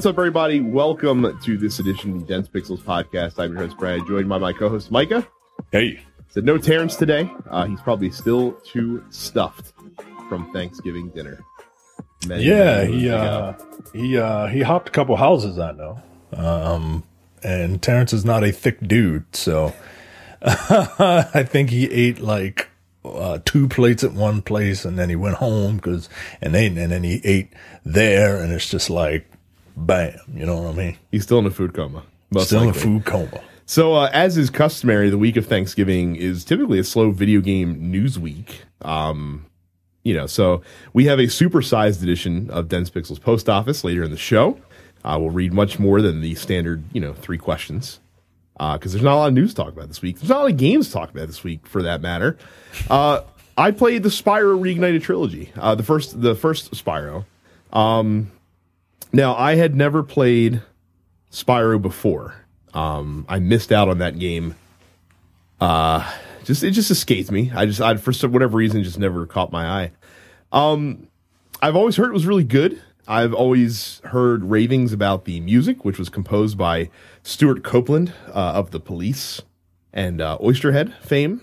What's up, everybody? Welcome to this edition of the Dense Pixels podcast. I'm your host, Brad, joined by my co host, Micah. Hey. Said no Terrence today. Uh, he's probably still too stuffed from Thanksgiving dinner. Many, yeah, he uh, he uh, he hopped a couple houses, I know. Um, and Terrence is not a thick dude, so I think he ate like uh, two plates at one place, and then he went home because and then and then he ate there, and it's just like bam, you know what I mean? He's still in a food coma. Still likely. in a food coma. So, uh, as is customary, the week of Thanksgiving is typically a slow video game news week. Um, you know, so we have a supersized edition of Dense Pixels Post Office later in the show. Uh, we'll read much more than the standard, you know, three questions because uh, there's not a lot of news to talk about this week. There's not a lot of games to talk about this week, for that matter. Uh, I played the Spyro Reignited trilogy, uh, the first, the first Spyro. Um, now I had never played Spyro before. Um, I missed out on that game. Uh, just it just escaped me. I just I for whatever reason just never caught my eye. Um, I've always heard it was really good. I've always heard ravings about the music, which was composed by Stewart Copeland uh, of the Police and uh, Oysterhead fame.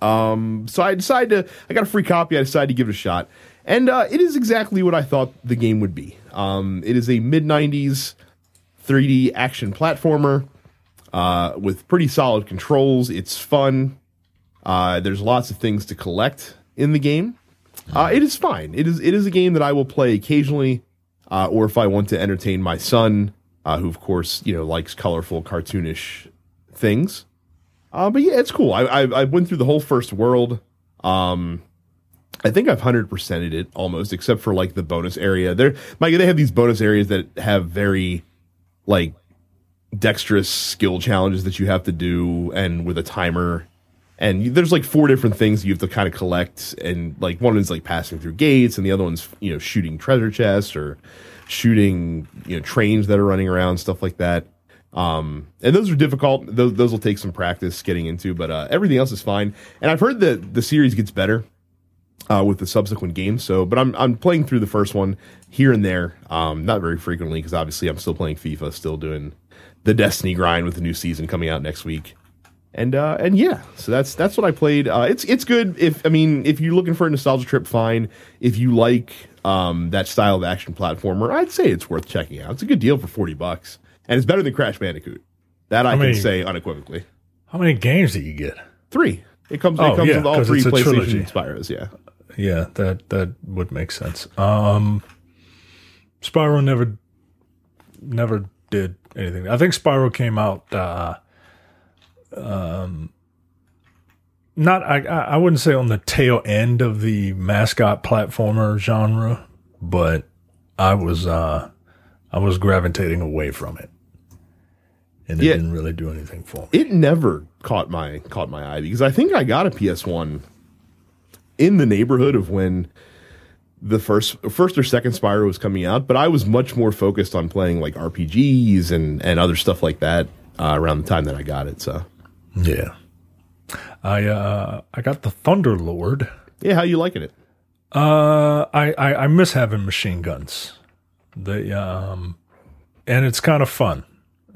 Um, so I decided to, I got a free copy. I decided to give it a shot. And uh, it is exactly what I thought the game would be. Um, it is a mid 90s 3D action platformer uh, with pretty solid controls. It's fun. Uh, there's lots of things to collect in the game. Uh, it is fine. It is it is a game that I will play occasionally, uh, or if I want to entertain my son, uh, who of course you know likes colorful, cartoonish things. Uh, but yeah, it's cool. I, I, I went through the whole first world. Um, I think I've hundred percented it almost, except for like the bonus area. There, Mike, they have these bonus areas that have very like dexterous skill challenges that you have to do, and with a timer. And there's like four different things you have to kind of collect, and like one is like passing through gates, and the other one's you know shooting treasure chests or shooting you know trains that are running around, stuff like that. Um, and those are difficult. Those, those will take some practice getting into, but uh, everything else is fine. And I've heard that the series gets better uh, with the subsequent games. So, but I'm I'm playing through the first one here and there, um, not very frequently because obviously I'm still playing FIFA, still doing the Destiny grind with the new season coming out next week. And uh, and yeah, so that's that's what I played. Uh, it's it's good. If I mean, if you're looking for a nostalgia trip, fine. If you like um, that style of action platformer, I'd say it's worth checking out. It's a good deal for forty bucks, and it's better than Crash Bandicoot. That I can say unequivocally. How many games did you get? Three. It comes. Oh, it comes yeah, with all three PlayStation Spyros. Yeah yeah, that that would make sense. Um, Spyro never never did anything. I think Spyro came out. Uh, um, not I I wouldn't say on the tail end of the mascot platformer genre, but I was uh I was gravitating away from it. And it yeah, didn't really do anything for me. It never caught my caught my eye because I think I got a PS1 in the neighborhood of when the first first or second Spyro was coming out, but I was much more focused on playing like RPGs and and other stuff like that uh, around the time that I got it. So yeah, I uh I got the Thunder Lord. Yeah, how you liking it? Uh, I, I I miss having machine guns. The um, and it's kind of fun.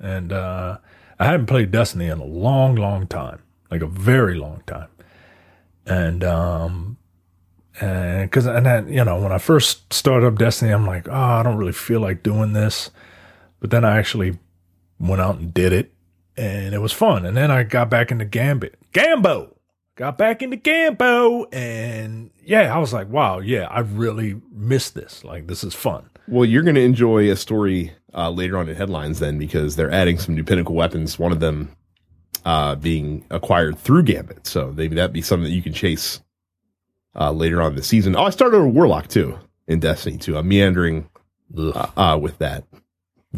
And uh, I haven't played Destiny in a long, long time, like a very long time and um and because and then you know when I first started up Destiny, I'm like, oh, I don't really feel like doing this, but then I actually went out and did it, and it was fun. And then I got back into Gambit, Gambo, got back into Gambo, and yeah, I was like, wow, yeah, I really missed this. Like this is fun. Well, you're going to enjoy a story uh, later on in headlines then because they're adding some new pinnacle weapons. One of them uh, being acquired through Gambit. So maybe that'd be something that you can chase uh, later on in the season. Oh, I started a Warlock too in Destiny 2. I'm meandering uh, uh, with that.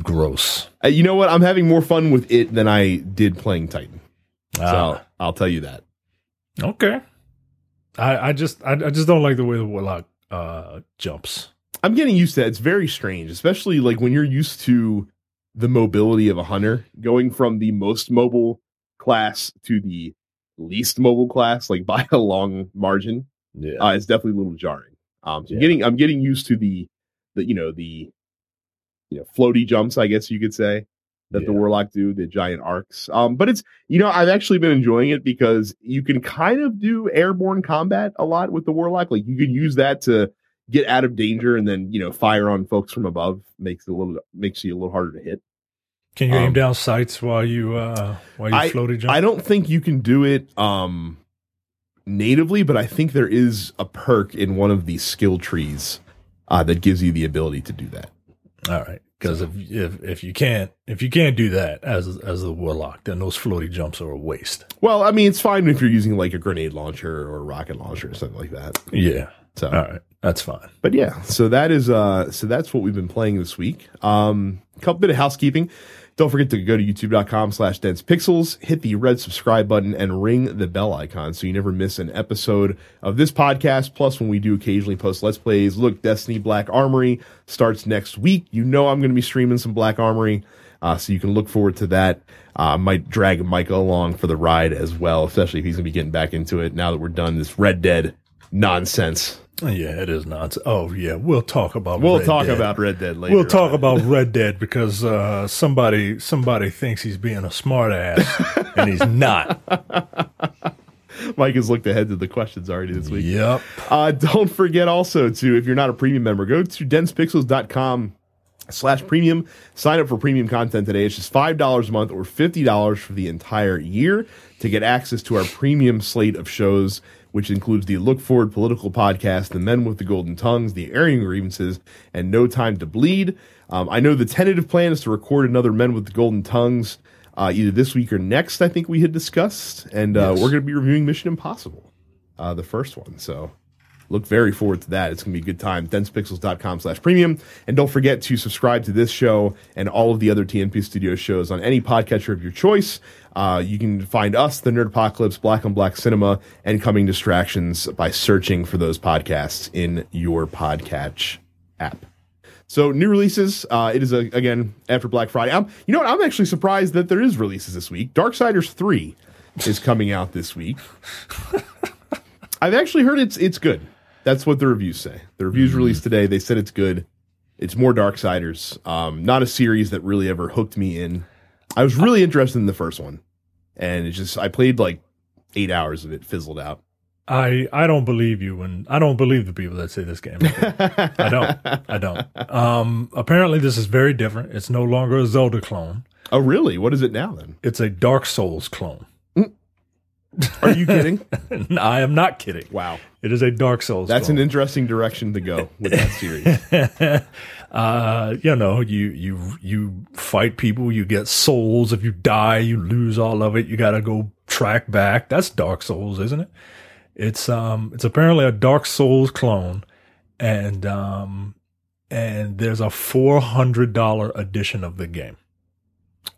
Gross. Uh, you know what? I'm having more fun with it than I did playing Titan. So ah. I'll, I'll, tell you that. Okay. I, I just I, I, just don't like the way the Warlock uh, jumps. I'm getting used to that. It's very strange, especially like when you're used to the mobility of a hunter going from the most mobile class to the least mobile class, like by a long margin, yeah, uh, it's definitely a little jarring. Um, so yeah. getting I'm getting used to the the you know the you know floaty jumps, I guess you could say that the warlock do, the giant arcs. Um, but it's you know I've actually been enjoying it because you can kind of do airborne combat a lot with the warlock. Like you can use that to get out of danger and then you know fire on folks from above makes it a little makes you a little harder to hit. Can you aim Um, down sights while you uh while you I- floaty jump? I don't think you can do it um natively, but I think there is a perk in one of these skill trees uh, that gives you the ability to do that. All right, because if if if you can't if you can't do that as as the warlock, then those floaty jumps are a waste. Well, I mean, it's fine if you're using like a grenade launcher or a rocket launcher or something like that. Yeah. So, All right, that's fine. but yeah, so that is uh, so that's what we've been playing this week. Um, a couple bit of housekeeping. Don't forget to go to youtube.com slash dense pixels, hit the red subscribe button and ring the bell icon so you never miss an episode of this podcast. Plus, when we do occasionally post Let's Plays, look, Destiny Black Armory starts next week. You know, I'm going to be streaming some Black Armory. Uh, so you can look forward to that. Uh, might drag Micah along for the ride as well, especially if he's going to be getting back into it now that we're done this Red Dead nonsense. Yeah, it is nonsense. Oh yeah, we'll talk about. We'll Red talk Dead. about Red Dead later. We'll talk about Red Dead because uh, somebody somebody thinks he's being a smart ass and he's not. Mike has looked ahead to the questions already this week. Yep. Uh, don't forget also to, if you're not a premium member, go to densepixels.com slash premium. Sign up for premium content today. It's just $5 a month or $50 for the entire year to get access to our premium slate of shows, which includes the Look Forward Political Podcast, The Men with the Golden Tongues, The Airing Grievances, and No Time to Bleed. Um, I know the tentative plan is to record another Men with the Golden Tongues uh, either this week or next, I think we had discussed. And uh, Yes. we're going to be reviewing Mission Impossible, uh, the first one. So look very forward to that. It's going to be a good time. densepixels.com slash premium. And don't forget to subscribe to this show and all of the other TNP Studio shows on any podcatcher of your choice. Uh, you can find us, the Nerd Apocalypse, Black on Black Cinema, and Coming Distractions by searching for those podcasts in your podcatch app. So new releases. Uh, it is a, again after Black Friday. I'm, you know what? I'm actually surprised that there is releases this week. Darksiders three is coming out this week. I've actually heard it's it's good. That's what the reviews say. The reviews released today. They said it's good. It's more Darksiders. Um, not a series that really ever hooked me in. I was really interested in the first one, and it just I played like eight hours of it, fizzled out. I I don't believe you, and I don't believe the people that say this game. I don't. I don't. Um, apparently, this is very different. It's no longer a Zelda clone. Oh, really? What is it now then? It's a Dark Souls clone. Are you kidding? I am not kidding. wow. It is a Dark Souls. That's an interesting direction to go with that series. uh, you know, you you you fight people. You get souls. If you die, you lose all of it. You got to go track back. That's Dark Souls, isn't it? It's um, it's apparently a Dark Souls clone, and um, and there's a four hundred dollar edition of the game.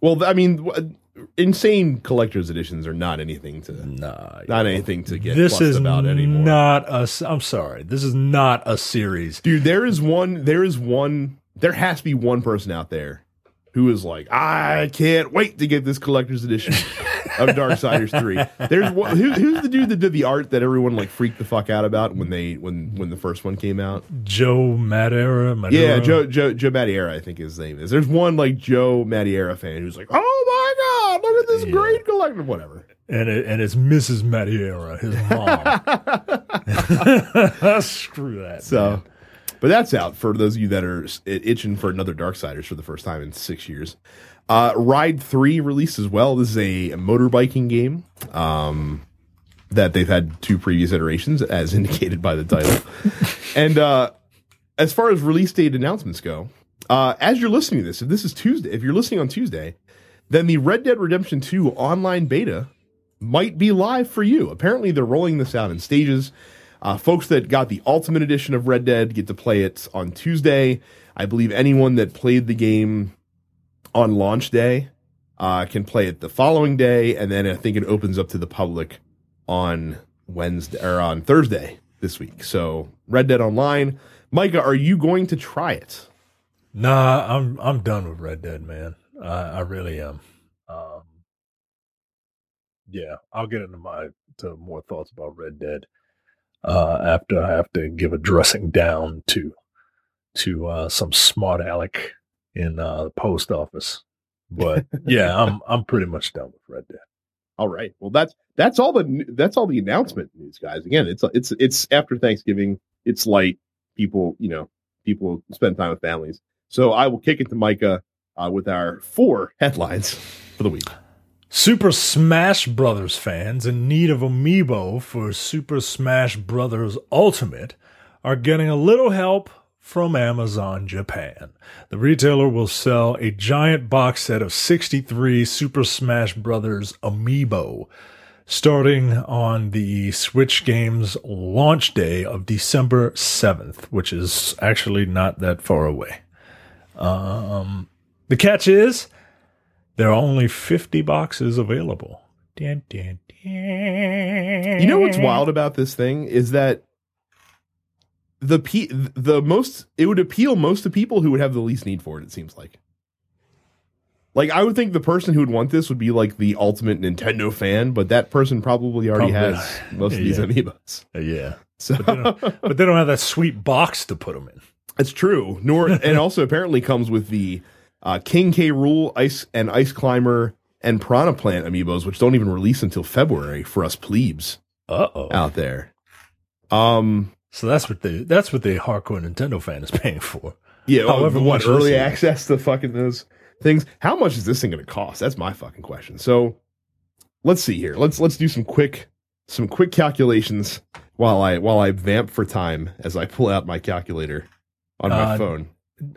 Well, I mean, insane collector's editions are not anything to Nah, not anything to get this is about anymore. not a. I'm sorry, this is not a series. Dude, there is one. There is one. There has to be one person out there who is like, I can't wait to get this collector's edition of Darksiders three. There's one, who, who's the dude that did the art that everyone like freaked the fuck out about when they when when the first one came out. Joe Madeira. Madeira. Yeah, Joe Joe Joe Mattiera, I think his name is. There's one like Joe Mattiera fan who's like, oh my god, look at this Yeah. great collector, whatever. and it, and it's Mrs. Madeira, his mom. Screw that. So, but that's out for those of you that are itching for another Darksiders for the first time in six years. Uh, Ride Three released as well. This is a motorbiking game um, that they've had two previous iterations, as indicated by the title. and uh, as far as release date announcements go, uh, as you're listening to this, if this is Tuesday, if you're listening on Tuesday, then the Red Dead Redemption 2 online beta might be live for you. Apparently, they're rolling this out in stages. Uh, folks that got the Ultimate Edition of Red Dead get to play it on Tuesday. I believe anyone that played the game on launch day uh, can play it the following day, and then I think it opens up to the public on Wednesday or on Thursday this week. So Red Dead Online. Micah, are you going to try it? Nah, I'm I'm done with Red Dead, man. I, I really am. Um, yeah, I'll get into my to more thoughts about Red Dead uh, after I have to give a dressing down to to uh, some smart aleck in uh, the post office. But yeah, I'm I'm pretty much done with Red Dead. All right. Well, that's that's all the that's all the announcement news, guys. Again, it's it's it's after Thanksgiving. It's light. People, you know, people spend time with families. So I will kick it to Micah uh, with our four headlines for the week. Super Smash Brothers fans in need of amiibo for Super Smash Brothers Ultimate are getting a little help from Amazon Japan. The retailer will sell a giant box set of 63 Super Smash Brothers amiibo starting on the Switch game's launch day of December 7th, which is actually not that far away. Um, the catch is there are only 50 boxes available. Dun, dun, dun. You know what's wild about this thing is that the pe- the most it would appeal most to people who would have the least need for it. It seems like. Like I would think the person who would want this would be like the ultimate Nintendo fan, but that person probably already Probably has most of these Yeah. amiibos. Uh, yeah. So But they, don't, but they don't have that sweet box to put them in. That's true. Nor and also apparently comes with the uh, King K. Rool Ice and Ice Climber and Piranha Plant amiibos, which don't even release until February for us plebes Uh oh. out there. Um, So that's what the that's what the hardcore Nintendo fan is paying for. yeah. However However, what early access to fucking those things? How much is this thing going to cost? That's my fucking question. So let's see here. Let's let's do some quick some quick calculations while I while I vamp for time as I pull out my calculator on my Uh, phone.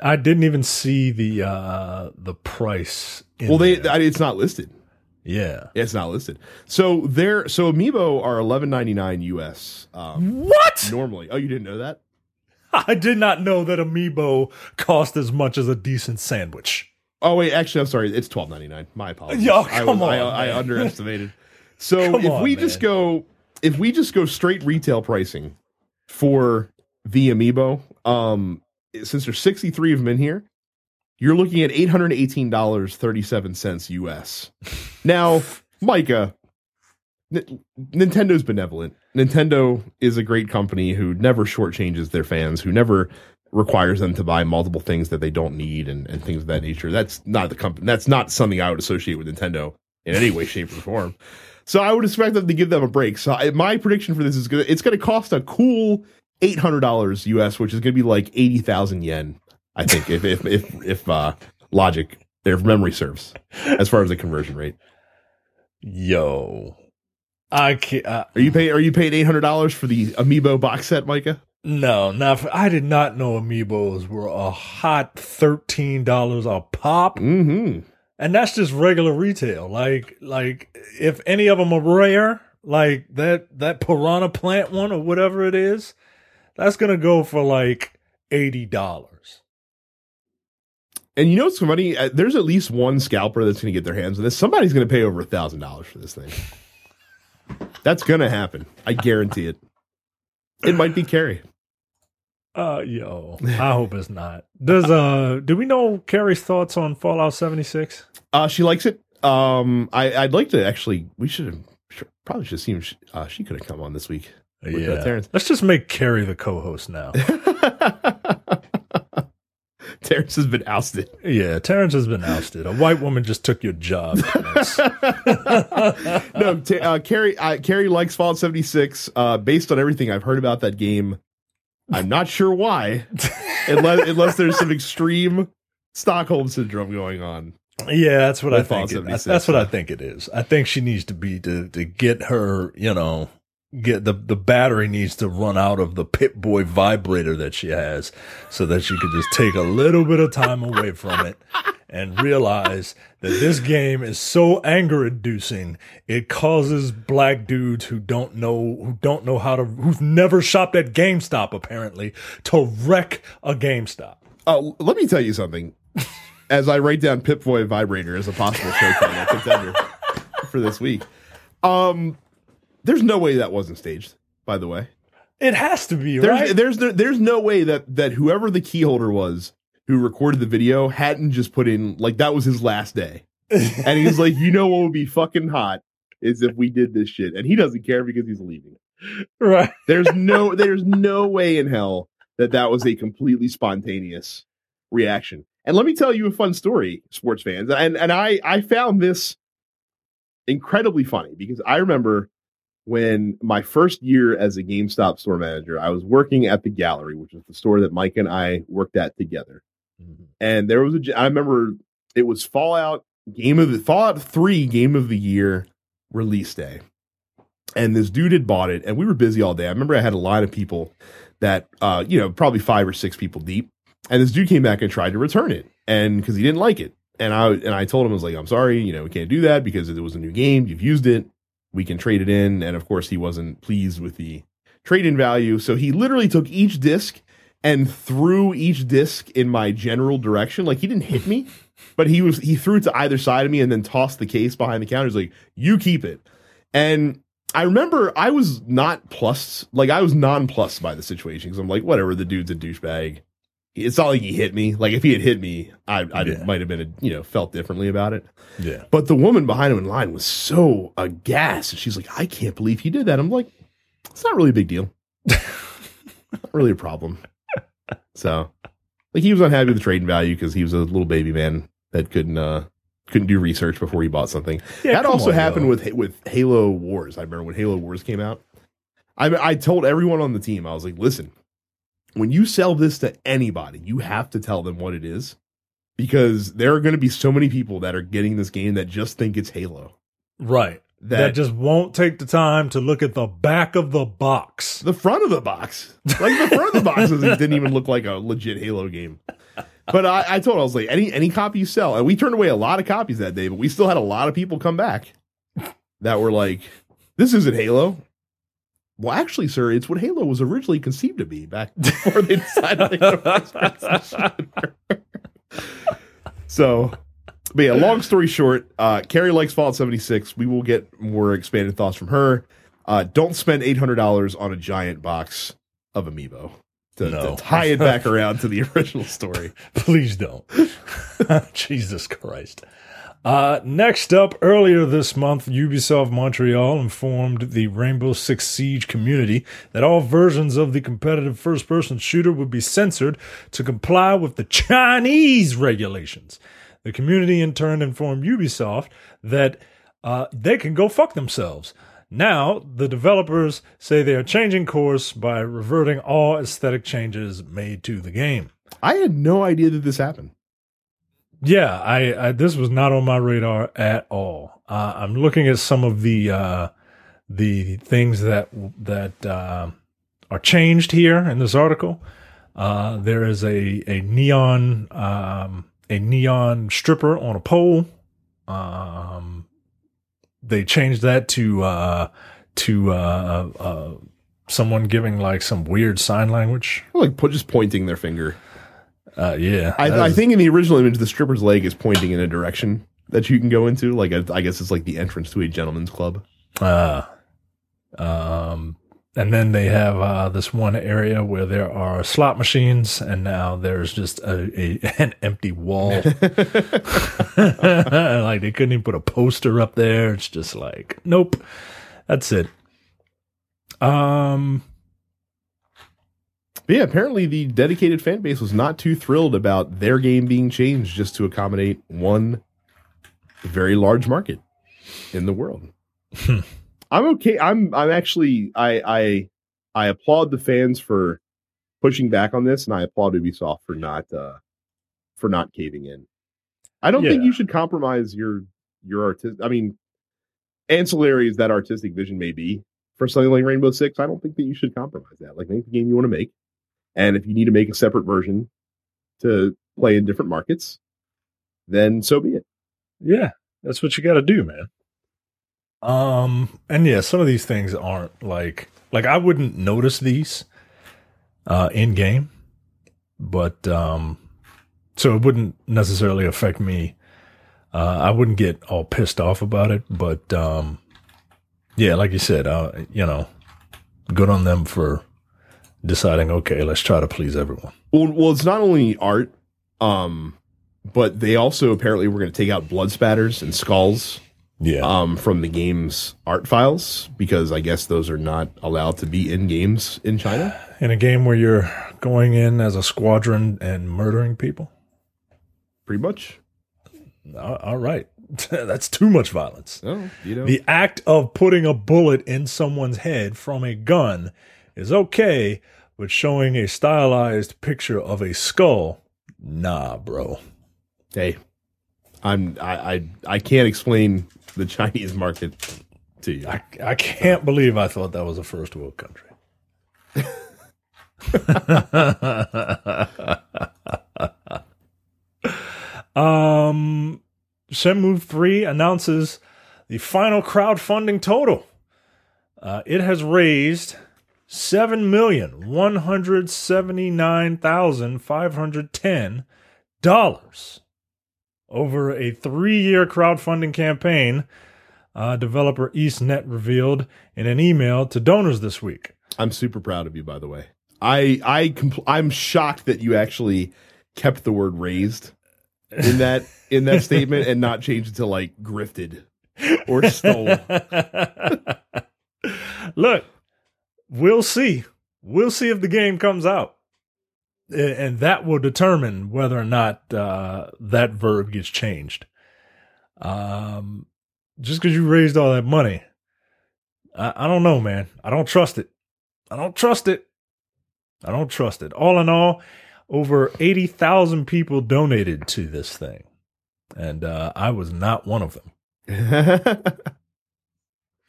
I didn't even see the uh the price. in Well, they there. I, it's not listed. yeah. It's not listed. So there, so Amiibo are eleven ninety nine US. Um, What? normally, oh, you didn't know that? I did not know that Amiibo cost as much as a decent sandwich. Oh wait, actually, I'm sorry. It's twelve ninety nine. My apologies. Yo, I, come I, on, I, man. underestimated. So Come if on, we just go, if we just go straight retail pricing for the Amiibo, um, since there's sixty three of them in here, you're looking at eight hundred eighteen dollars thirty seven cents US. Now, Micah, N- Nintendo's benevolent. Nintendo is a great company who never shortchanges their fans, who never requires them to buy multiple things that they don't need and, and things of that nature. That's not the company. That's not something I would associate with Nintendo in any way, shape, or form. So I would expect them to give them a break. So I, my prediction for this is gonna it's gonna cost a cool eight hundred dollars US, which is gonna be like eighty thousand yen. I think if if if if uh, logic if memory serves as far as the conversion rate. Yo, I can't. Uh, Are you paying? Are you paying eight hundred dollars for the Amiibo box set, Micah? no, not. For, I did not know Amiibos were a hot thirteen dollars a pop, Mm-hmm. and that's just regular retail. Like, like if any of them are rare, like that that Piranha Plant one or whatever it is, that's gonna go for like eighty dollars. And you know what's funny? Uh, there's at least one scalper that's going to get their hands on this. Somebody's going to pay over a thousand dollars for this thing. That's going to happen. I guarantee it. It might be Carrie. Uh, yo, I hope it's not. Does uh, do we know Carrie's thoughts on Fallout seventy six? Uh, she likes it. Um, I, I'd like to actually. We should have probably should have seen. She, uh, she could have come on this week. Uh, Yeah, let's just make Carrie the co-host now. Terrence has been ousted. Yeah, Terrence has been ousted. A white woman just took your job. No, t- uh, Carrie. Carrie likes Fallout 76. Uh, based on everything I've heard about that game, I'm not sure why, unless unless there's some extreme Stockholm syndrome going on. yeah, that's what I think. It, that's, what I think it is. I think she needs to be to to get her. You know, get the the battery needs to run out of the Pip Boy vibrator that she has, so that she could just take a little bit of time away from it. And realize that this game is so anger inducing, it causes black dudes who don't know who don't know how to who've never shopped at GameStop apparently to wreck a GameStop. Uh, let me tell you something. As I write down Pip Boy Vibrator as a possible show contender for this week, um, there's no way that wasn't staged. By the way, It has to be, there's right? there's there's no way that that whoever the key holder was who recorded the video hadn't just put in like that was his last day, and he's like, you know what would be fucking hot is if we did this shit, and he doesn't care because he's leaving. right. There's no there's no way in hell that that was a completely spontaneous reaction. And let me tell you a fun story, sports fans. And and I I found this incredibly funny because I remember when my first year as a GameStop store manager, I was working at the gallery, which is the store that Mike and I worked at together. Mm-hmm. And there was a I remember it was Fallout game of the Fallout 3 game of the year release day. And this dude had bought it and we were busy all day. I remember I had a line of people that uh, you know, probably five or six people deep. And this dude came back and tried to return it. And because he didn't like it. And I and I told him I was like, I'm sorry, you know, we can't do that because it was a new game. You've used it. We can trade it in. And of course, he wasn't pleased with the trade in value. So he literally took each disc and threw each disc in my general direction. Like he didn't hit me, but he was he threw it to either side of me and then tossed the case behind the counter. He's like, "You keep it." And I remember I was not plus, like I was nonplussed by the situation because I'm like, whatever, the dude's a douchebag. It's not like he hit me. Like if he had hit me, I, I yeah. might have been, a, you know, felt differently about it. Yeah. But the woman behind him in line was so aghast. She's like, I can't believe he did that. I'm like, it's not really a big deal. not really a problem. So, like, he was unhappy with the trading value because he was a little baby man that couldn't uh couldn't do research before he bought something. Yeah, that also on, happened with with Halo Wars. I remember when Halo Wars came out. I I told everyone on the team I was like, listen, when you sell this to anybody, you have to tell them what it is because there are going to be so many people that are getting this game that just think it's Halo. Right. That, that, just won't take the time to look at the back of the box. The front of the box. Like the front of the box didn't even look like a legit Halo game. But I, I told I was like, any any copy you sell, and we turned away a lot of copies that day, but we still had a lot of people come back that were like, This isn't Halo. Well, actually, sir, it's what Halo was originally conceived to be back before they decided they were streaming. So but yeah, long story short, uh, Carrie likes Fallout 76. We will get more expanded thoughts from her. Uh, don't spend $800 on a giant box of Amiibo to, no. to tie it back around to the original story. Please don't. Jesus Christ. Uh, next up, earlier this month, Ubisoft Montreal informed the Rainbow Six Siege community that all versions of the competitive first person shooter would be censored to comply with the Chinese regulations. The community in turn informed Ubisoft that uh, they can go fuck themselves. Now, the developers say they are changing course by reverting all aesthetic changes made to the game. I had no idea that this happened. Yeah, I, I this was not on my radar at all. Uh, I'm looking at some of the uh, the things that that uh, are changed here in this article. Uh, there is a a neon um, a neon stripper on a pole. Um, they changed that to uh, to uh, uh, someone giving like some weird sign language, like just pointing their finger. Uh, yeah, I, I, think in the original image, the stripper's leg is pointing in a direction that you can go into. Like, I guess it's like the entrance to a gentleman's club. Uh, um, and then they have uh, this one area where there are slot machines, and now there's just a, a an empty wall. like they couldn't even put a poster up there. It's just like, nope, that's it. Um. But yeah, apparently the dedicated fan base was not too thrilled about their game being changed just to accommodate one very large market in the world. I'm okay. I'm I'm actually I I I applaud the fans for pushing back on this, and I applaud Ubisoft for not uh for not caving in. I don't yeah. think you should compromise your your artist. I mean, ancillary as that artistic vision may be for something like Rainbow Six, I don't think that you should compromise that. Like, make the game you want to make, and if you need to make a separate version to play in different markets, then so be it. Yeah, that's what you got to do, man. Um, and yeah, some of these things aren't like like I wouldn't notice these uh in game, but um, so it wouldn't necessarily affect me. Uh, I wouldn't get all pissed off about it, but um, yeah, like you said, uh, you know, good on them for deciding. Okay, let's try to please everyone. Well, well, it's not only art, um, but they also apparently were going to take out blood spatters and skulls yeah. um, from the game's art files because I guess those are not allowed to be in games in China. In a game where you're going in as a squadron and murdering people. pretty much. All- all right. That's too much violence. Oh, you know, The act of putting a bullet in someone's head from a gun is okay, but showing a stylized picture of a skull, nah, bro. hey, I'm I, I I can't explain the Chinese market to you. I, I can't believe I thought that was a first world country. um, Shenmue 3 announces the final crowdfunding total. Uh, it has raised seven million one hundred seventy nine thousand five hundred ten dollars over a three year crowdfunding campaign uh, developer Ys Net revealed in an email to donors this week. I'm super proud of you, by the way. I I compl- I'm shocked that you actually kept the word raised in that in that statement and not changed it to like grifted or stole. Look, we'll see. We'll see if the game comes out. And that will determine whether or not uh, that verb gets changed. Um, just because you raised all that money, I, I don't know, man. I don't trust it. I don't trust it. I don't trust it. All in all, over 80,000 people donated to this thing. And uh, I was not one of them.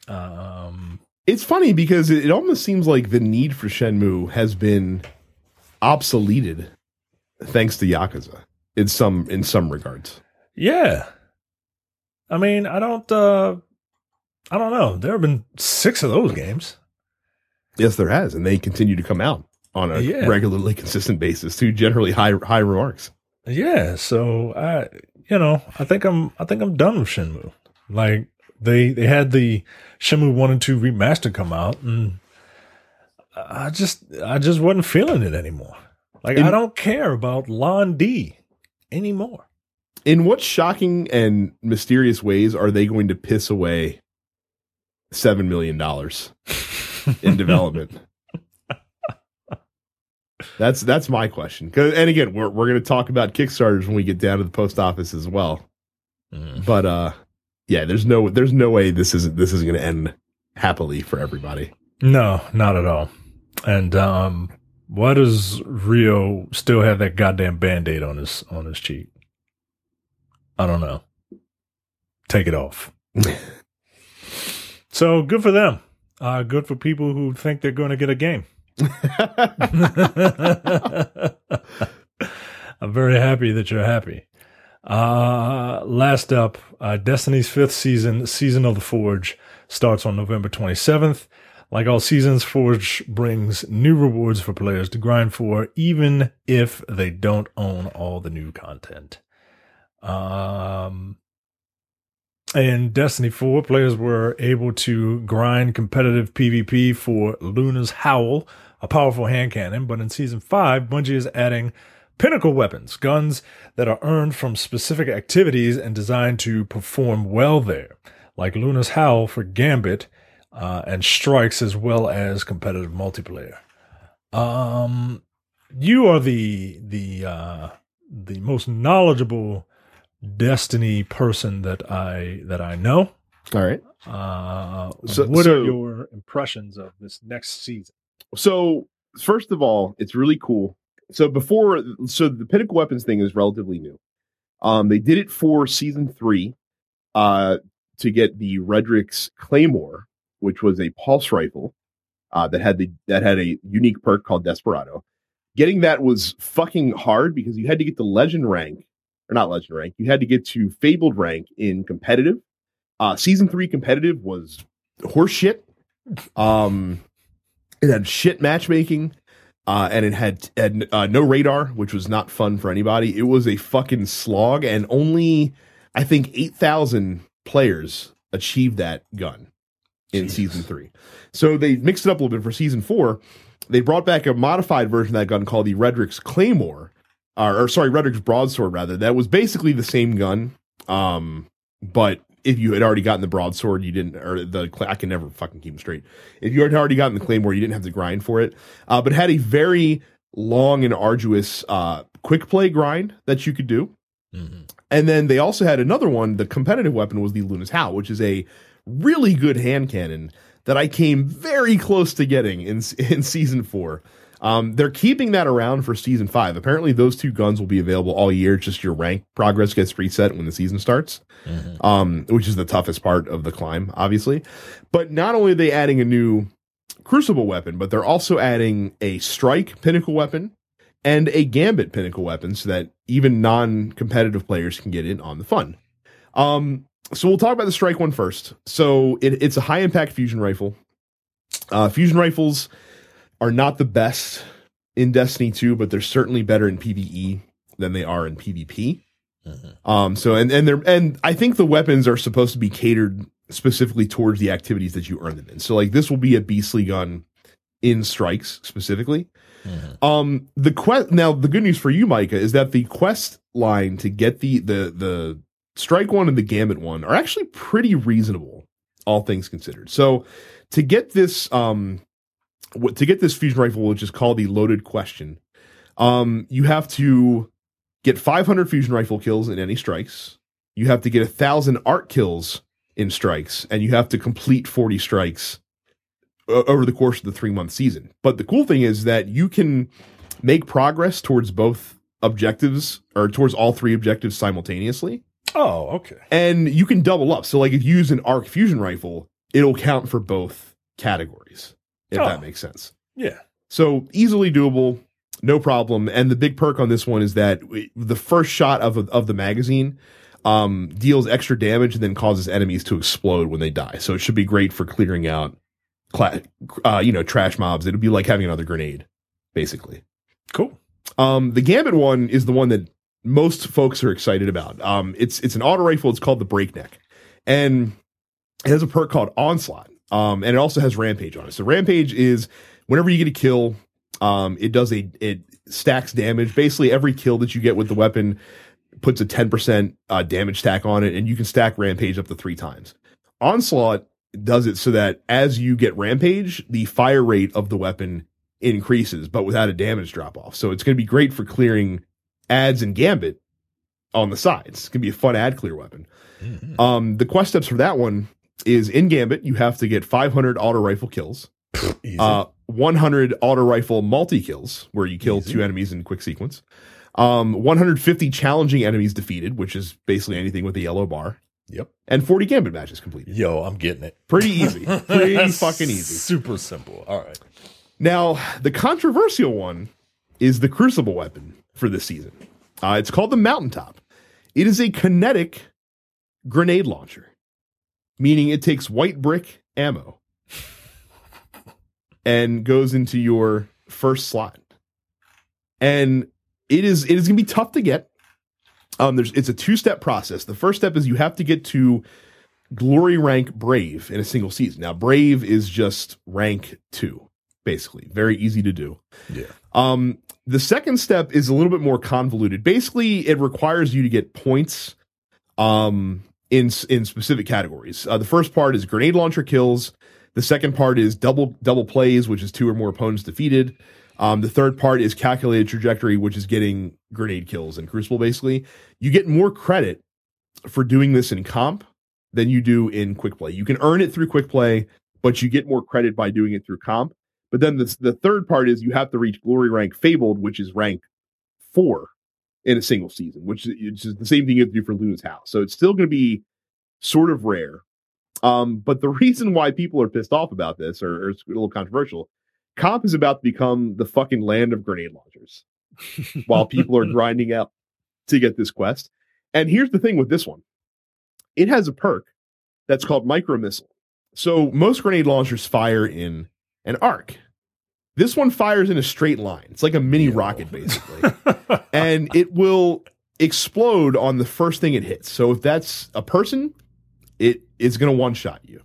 Um, it's funny because it, almost seems like the need for Shenmue has been obsoleted thanks to Yakuza in some in some regards. Yeah. I mean, I don't uh I don't know. There have been six of those games. Yes, there has, and they continue to come out on a Yeah. regularly consistent basis to generally high high remarks. Yeah, so I you know, I think I'm I think I'm done with Shenmue. Like they they had the Shenmue 1 and 2 remaster come out and I just I just wasn't feeling it anymore. Like In- I don't care about Lan Di anymore. In what shocking and mysterious ways are they going to piss away seven million dollars in development? That's that's my question. and again, we're we're going to talk about Kickstarters when we get down to the post office as well. Mm. But uh, yeah, there's no there's no way this isn't this isn't going to end happily for everybody. No, not at all. And um why does Ryo still have that goddamn band-aid on his on his cheek? I don't know. Take it off. so good for them. Uh good for people who think they're going to get a game. I'm very happy that you're happy. Uh, last up, uh, Destiny's fifth season, Season of the Forge, starts on November 27th. Like all seasons, Forge brings new rewards for players to grind for, even if they don't own all the new content. Um, in Destiny 4, players were able to grind competitive PvP for Luna's Howl, a powerful hand cannon, but in Season 5, Bungie is adding pinnacle weapons, guns that are earned from specific activities and designed to perform well there, like Luna's Howl for Gambit uh, and Strikes, as well as competitive multiplayer. Um, you are the the uh, the most knowledgeable Destiny person that I that I know. All right. Uh, So- what so- are your impressions of this next season? So first of all, it's really cool. So before, so the pinnacle weapons thing is relatively new. Um, they did it for season three, uh, to get the Redrix's Claymore, which was a pulse rifle, uh, that had the that had a unique perk called Desperado. Getting that was fucking hard because you had to get the legend rank, or not legend rank. You had to get to fabled rank in competitive. Uh, season three competitive was horseshit. Um, it had shit matchmaking, uh, and it had, had uh, no radar, which was not fun for anybody. It was a fucking slog, and only I think eight thousand players achieved that gun in Jesus. season three. So they mixed it up a little bit for season four. They brought back a modified version of that gun called the Redrix's Claymore, or, or sorry, Redrix's Broadsword rather. That was basically the same gun, um, but if you had already gotten the broadsword, you didn't, or the I can never fucking keep them straight. If you had already gotten the claymore, you didn't have to grind for it. Uh, but it had a very long and arduous uh, quick play grind that you could do. And then they also had another one. The competitive weapon was the Luna's Howl, which is a really good hand cannon that I came very close to getting in in season four. Um, they're keeping that around for season five. Apparently, those two guns will be available all year. Just your rank progress gets reset when the season starts, um, which is the toughest part of the climb, obviously. But not only are they adding a new crucible weapon, but they're also adding a strike pinnacle weapon and a gambit pinnacle weapon so that even non-competitive players can get in on the fun. Um, so we'll talk about the strike one first. So it, it's a high impact fusion rifle. Uh, fusion rifles are not the best in Destiny 2, but they're certainly better in PvE than they are in PvP. Um, so and and they're and I think the weapons are supposed to be catered specifically towards the activities that you earn them in. So like this will be a beastly gun in strikes specifically. Um, the quest now the good news for you, Micah, is that the quest line to get the the the strike one and the gambit one are actually pretty reasonable, all things considered. So to get this um to get this fusion rifle, which is called the loaded question, um, you have to get 500 fusion rifle kills in any strikes. You have to get a thousand arc kills in strikes, and you have to complete 40 strikes over the course of the three month season. But the cool thing is that you can make progress towards both objectives or towards all three objectives simultaneously Oh, okay. and you can double up. So like if you use an arc fusion rifle, it'll count for both categories. If Oh. that makes sense. Yeah. So easily doable, no problem. And the big perk on this one is that the first shot of of the magazine um, deals extra damage and then causes enemies to explode when they die. So it should be great for clearing out, cla- uh, you know, trash mobs. It'd be like having another grenade, basically. Cool. Um, the Gambit one is the one that most folks are excited about. Um, it's it's an auto rifle. It's called the Breakneck, and it has a perk called Onslaught. Um, and it also has Rampage on it. So Rampage is whenever you get a kill, um, it does a it stacks damage. Basically, every kill that you get with the weapon puts a ten percent uh, damage stack on it, and you can stack Rampage up to three times. Onslaught does it so that as you get Rampage, the fire rate of the weapon increases, but without a damage drop off. So it's going to be great for clearing ads and Gambit on the sides. It's going to be a fun ad clear weapon. Um, the quest steps for that one is in Gambit, you have to get 500 auto rifle kills, uh, 100 auto rifle multi kills, where you kill Easy. two enemies in quick sequence, um, 150 challenging enemies defeated, which is basically anything with a yellow bar, yep. and 40 Gambit matches completed. Yo, I'm getting it. Pretty easy. Pretty fucking easy. Super simple. All right. Now, the controversial one is the Crucible weapon for this season. Uh, it's called the Mountaintop. It is a kinetic grenade launcher, meaning it takes white brick ammo and goes into your first slot. And it is it is going to be tough to get. Um, there's it's a two step process. The first step is you have to get to glory rank brave in a single season. Now, brave is just rank two, basically, very easy to do. Yeah. Um, the second step is a little bit more convoluted. Basically, it requires you to get points um, in in specific categories. Uh, the first part is grenade launcher kills. The second part is double double plays, which is two or more opponents defeated. Um, the third part is calculated trajectory, which is getting grenade kills in Crucible. Basically, you get more credit for doing this in comp than you do in quick play. You can earn it through quick play, but you get more credit by doing it through comp. But then the the third part is you have to reach glory rank fabled, which is rank four in a single season, which is, the same thing you have to do for Luna's Howl. So it's still going to be sort of rare. Um, but the reason why people are pissed off about this, or, or it's a little controversial, comp is about to become the fucking land of grenade launchers while people are grinding out to get this quest. And here's the thing with this one it has a perk that's called micro missile. So most grenade launchers fire in an arc. This one fires in a straight line. It's like a mini rocket, basically. and it will explode on the first thing it hits. So if that's a person, it is going to one shot you.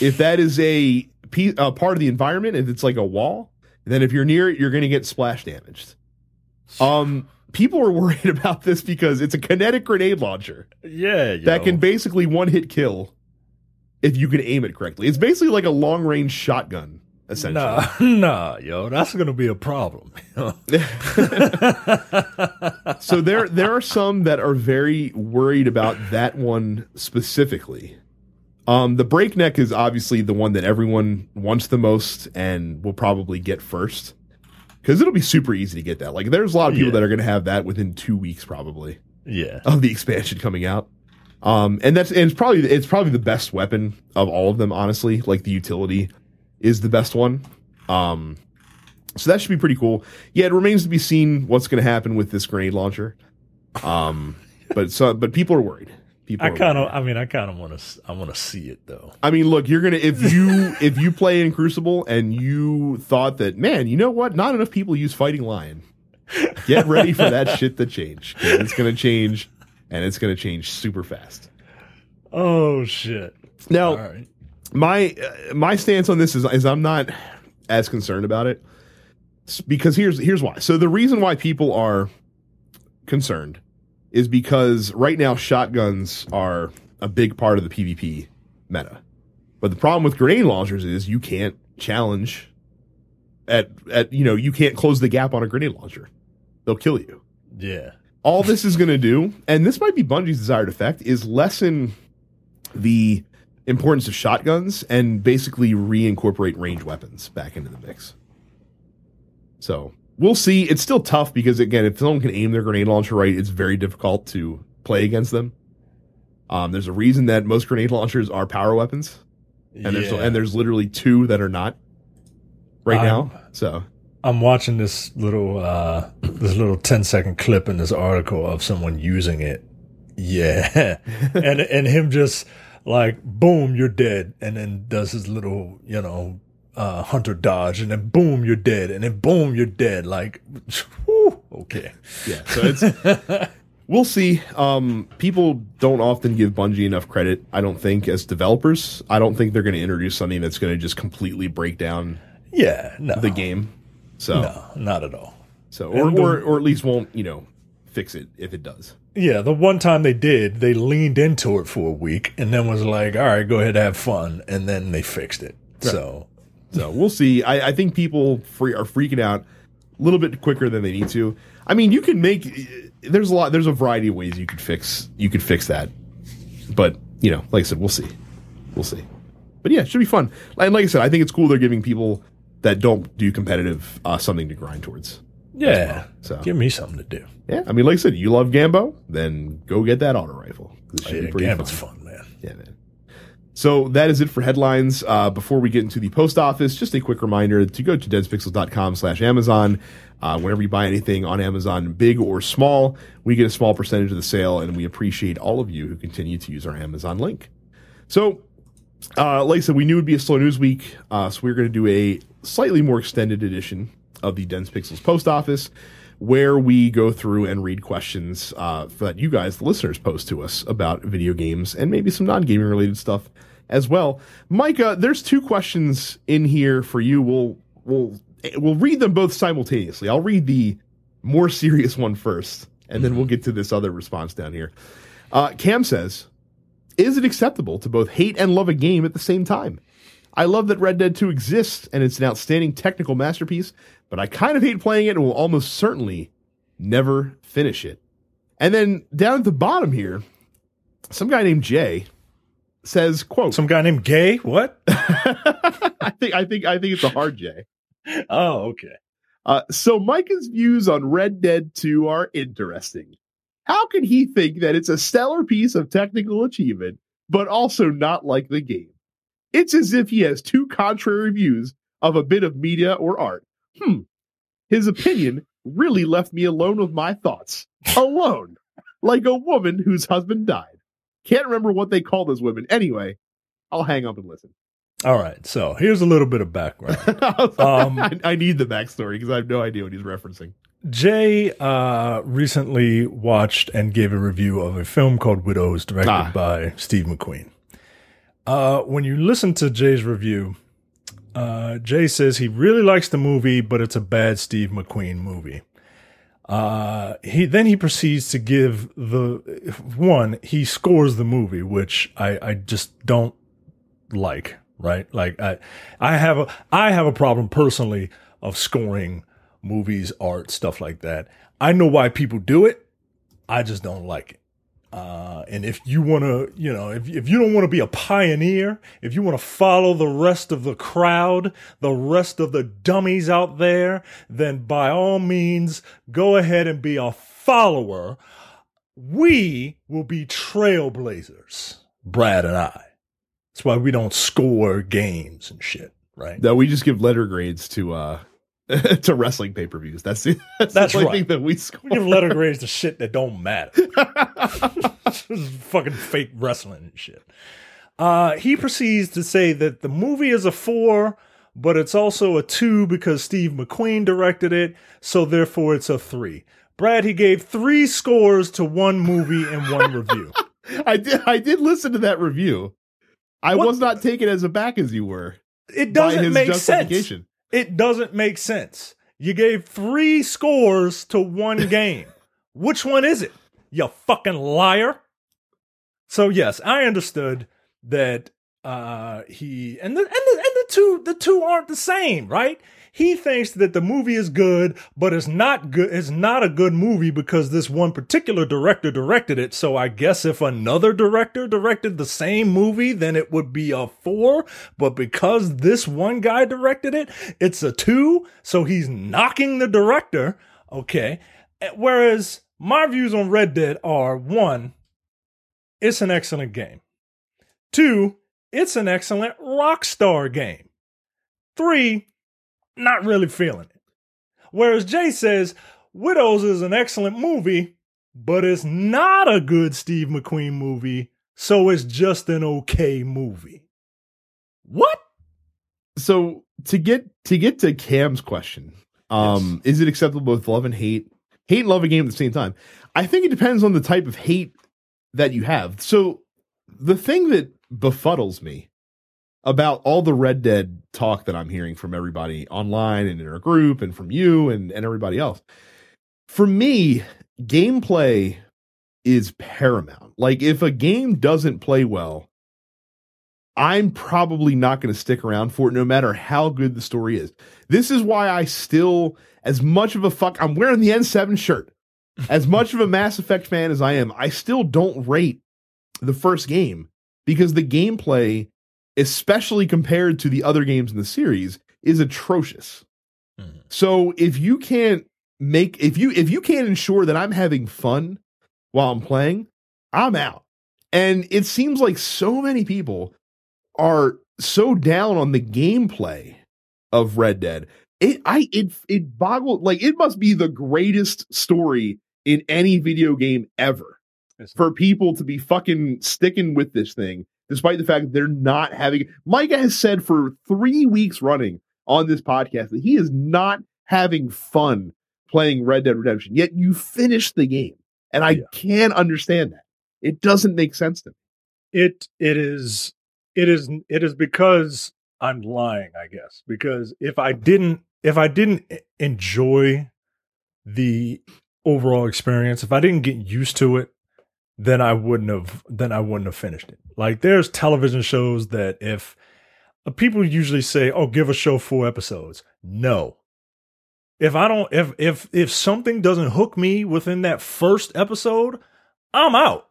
If that is a, a part of the environment, if it's like a wall, then if you're near it, you're going to get splash damaged. Um, people are worried about this because it's a kinetic grenade launcher Yeah. Yo. that can basically one hit kill if you can aim it correctly. It's basically like a long range shotgun essentially. Nah, nah, yo, that's gonna be a problem. so there there are some that are very worried about that one specifically. Um, the breakneck is obviously the one that everyone wants the most and will probably get first because it'll be super easy to get that. Like, there's a lot of people Yeah. that are going to have that within two weeks probably yeah, of the expansion coming out. Um, and that's and it's probably it's probably the best weapon of all of them. Honestly, like the utility is the best one. Um, so that should be pretty cool. Yeah, it remains to be seen what's going to happen with this grenade launcher. Um, but so but people are worried. People I are kind of, I mean, I kind of want to, I want to see it though. I mean, look, you're gonna if you if you play in Crucible and you thought that, man, you know what? Not enough people use Fighting Lion. Get ready for that shit to change. It's gonna change, and it's gonna change super fast. Oh shit! Now, All right, my uh, my stance on this is is I'm not as concerned about it because here's here's why. So the reason why people are concerned is because right now shotguns are a big part of the PvP meta. But the problem with grenade launchers is you can't challenge at at you know, you can't close the gap on a grenade launcher. They'll kill you yeah, all this is going to do, and this might be Bungie's desired effect, is lessen the importance of shotguns and basically reincorporate range weapons back into the mix. So we'll see. It's still tough because again, if someone can aim their grenade launcher right, it's very difficult to play against them. Um, there's a reason that most grenade launchers are power weapons, and there's Yeah. and there's literally two that are not right I'm- now. So I'm watching this little, uh this little 10 second clip in this article of someone using it. Yeah, and and him just like boom, you're dead, and then does his little, you know, uh hunter dodge, and then boom, you're dead, and then boom, you're dead. Like, whew, okay. Yeah, so it's we'll see. Um, people don't often give Bungie enough credit. I don't think as developers. I don't think they're going to introduce something that's going to just completely break down Yeah, no, the game. So, no, not at all. so or, the- or or at least won't you know fix it if it does. Yeah, the one time they did, they leaned into it for a week and then was like, all right, go ahead, and have fun. And then they fixed it. So, So we'll see. I, I think people free, are freaking out a little bit quicker than they need to. I mean, you can make there's a lot there's a variety of ways you could fix you could fix that. But, you know, like I said, we'll see. We'll see. But yeah, it should be fun. And like I said, I think it's cool they're giving people that don't do competitive uh, something to grind towards. Yeah, So- give me something to do. Yeah, I mean, like I said, you love Gambit, then go get that auto rifle. Yeah, pretty fun. fun, man. Yeah, man. So that is it for headlines. Uh, before we get into the post office, just a quick reminder to go to densepixels.com slash Amazon. Uh, whenever you buy anything on Amazon, big or small, we get a small percentage of the sale, and we appreciate all of you who continue to use our Amazon link. So, uh, like I said, we knew it would be a slow news week, uh, so we're going to do a slightly more extended edition of the Dense Pixels post office, where we go through and read questions uh, that you guys, the listeners, post to us about video games and maybe some non-gaming related stuff as well. Micah, there's two questions in here for you. We'll we'll we'll read them both simultaneously. I'll read the more serious one first, and then we'll get to this other response down here. Uh, Cam says, "Is it acceptable to both hate and love a game at the same time?" I love that Red Dead 2 exists and it's an outstanding technical masterpiece, but I kind of hate playing it and will almost certainly never finish it. And then down at the bottom here, some guy named Jay says, quote, Some guy named Gay? What? I think I think I think it's a hard J. oh, okay. Uh, so Micah's views on Red Dead 2 are interesting. How can he think that it's a stellar piece of technical achievement, but also not like the game? It's as if he has two contrary views of a bit of media or art. Hmm. His opinion really left me alone with my thoughts. Alone. like a woman whose husband died. Can't remember what they call those women. Anyway, I'll hang up and listen. All right. So here's a little bit of background. Um, I, I need the backstory because I have no idea what he's referencing. Jay uh, recently watched and gave a review of a film called Widows, directed Ah. by Steve McQueen. Uh, when you listen to Jay's review, uh, Jay says he really likes the movie, but it's a bad Steve McQueen movie. Uh, he then he proceeds to give the one he scores the movie, which I I just don't like right? Like I, I have a, I have a problem personally of scoring movies, art, stuff like that. I know why people do it. I just don't like it. Uh, and if you want to, you know, if, if you don't want to be a pioneer, if you want to follow the rest of the crowd, the rest of the dummies out there, then by all means, go ahead and be a follower. We will be trailblazers, Brad and I. That's why we don't score games and shit, right? No, we just give letter grades to uh to wrestling pay per views. That's the that's, That's the right. thing that we score. We give letter grades to shit that don't matter. this is fucking fake wrestling and shit. Uh, he proceeds to say that the movie is a four, but it's also a two because Steve McQueen directed it, so therefore it's a three. Brad, he gave three scores to one movie and one review. I did I did listen to that review. I What- was not taken as aback as you were. It doesn't make sense. It doesn't make sense. You gave three scores to one game. Which one is it? You fucking liar. So yes, I understood that uh he and the and the and the two the two aren't the same, right? He thinks that the movie is good, but it's not good it's not a good movie because this one particular director directed it. So I guess if another director directed the same movie, then it would be a 4, but because this one guy directed it, it's a 2, so he's knocking the director, okay? Eh, whereas my views on Red Dead are 1, it's an excellent game. Two, it's an excellent Rockstar game. Three, not really feeling it. Whereas Jay says, Widows is an excellent movie, but it's not a good Steve McQueen movie, so it's just an okay movie. What? So to get to get to Cam's question, um, is it acceptable with love and hate? Hate and love a game at the same time. I think it depends on the type of hate that you have. So the thing that befuddles me about all the Red Dead talk that I'm hearing from everybody online and in our group and from you and, and everybody else, for me, gameplay is paramount. Like if a game doesn't play well, I'm probably not going to stick around for it no matter how good the story is. This is why I still, as much of a fuck, I'm wearing the N7 shirt. As much of a Mass Effect fan as I am, I still don't rate the first game because the gameplay, especially compared to the other games in the series, is atrocious. Mhm. So if you can't make if you if you can't ensure that I'm having fun while I'm playing, I'm out. And it seems like so many people are so down on the gameplay of Red Dead. It I it it boggled like it must be the greatest story in any video game ever for people to be fucking sticking with this thing, despite the fact that they're not having. Micah has said for three weeks running on this podcast that he is not having fun playing Red Dead Redemption. Yet you finished the game, and I Yeah. can't understand that. It doesn't make sense to me. it it is it is it is because I'm lying, I guess. Because if I didn't if I didn't enjoy the overall experience, if I didn't get used to it, then I wouldn't have then I wouldn't have finished it. Like there's television shows that if uh, people usually say, "Oh, give a show four episodes." No. If I don't if if if something doesn't hook me within that first episode, I'm out.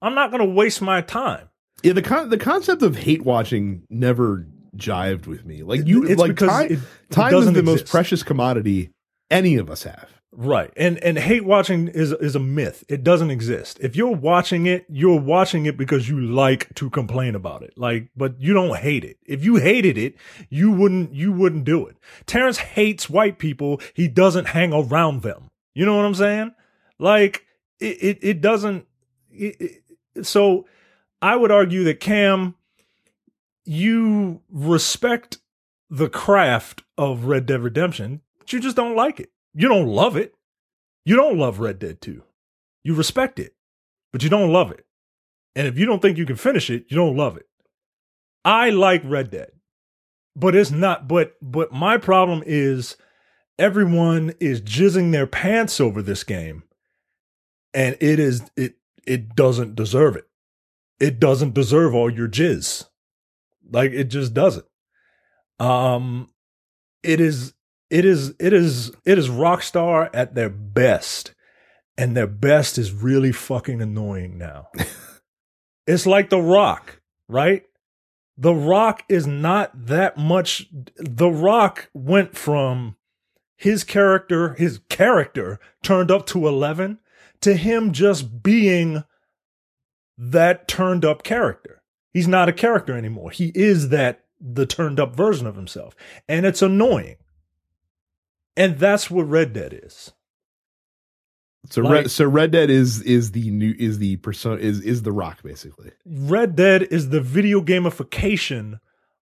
I'm not going to waste my time. Yeah, the con- the concept of hate watching never jived with me. Like you, it's like because time, it, it time is the most precious commodity any of us have. Right. And and hate watching is is a myth. It doesn't exist. If you're watching it you're watching it because you like to complain about it. Like but you don't hate it. If you hated it you wouldn't you wouldn't do it. Terrence hates white people. He doesn't hang around them. You know what i'm saying? Like it it, it doesn't it, it, so i would argue that cam you respect the craft of red dead redemption but you just don't like it you don't love it. You don't love Red Dead 2. You respect it, but you don't love it. And if you don't think you can finish it, you don't love it. I like Red Dead. But it's not but but my problem is everyone is jizzing their pants over this game. And it is it it doesn't deserve it. It doesn't deserve all your jizz. Like it just doesn't. Um, it is, it is, it is, it is Rockstar at their best, and their best is really fucking annoying now. it's like The Rock, right? The Rock is not that much. The Rock went from his character, his character turned up to 11 to him just being that turned up character. He's not a character anymore. He is that the turned up version of himself. And it's annoying. And that's what Red Dead is. So Like- Red, so Red Dead is is the new is the persona is is the Rock basically. Red Dead is the video gamification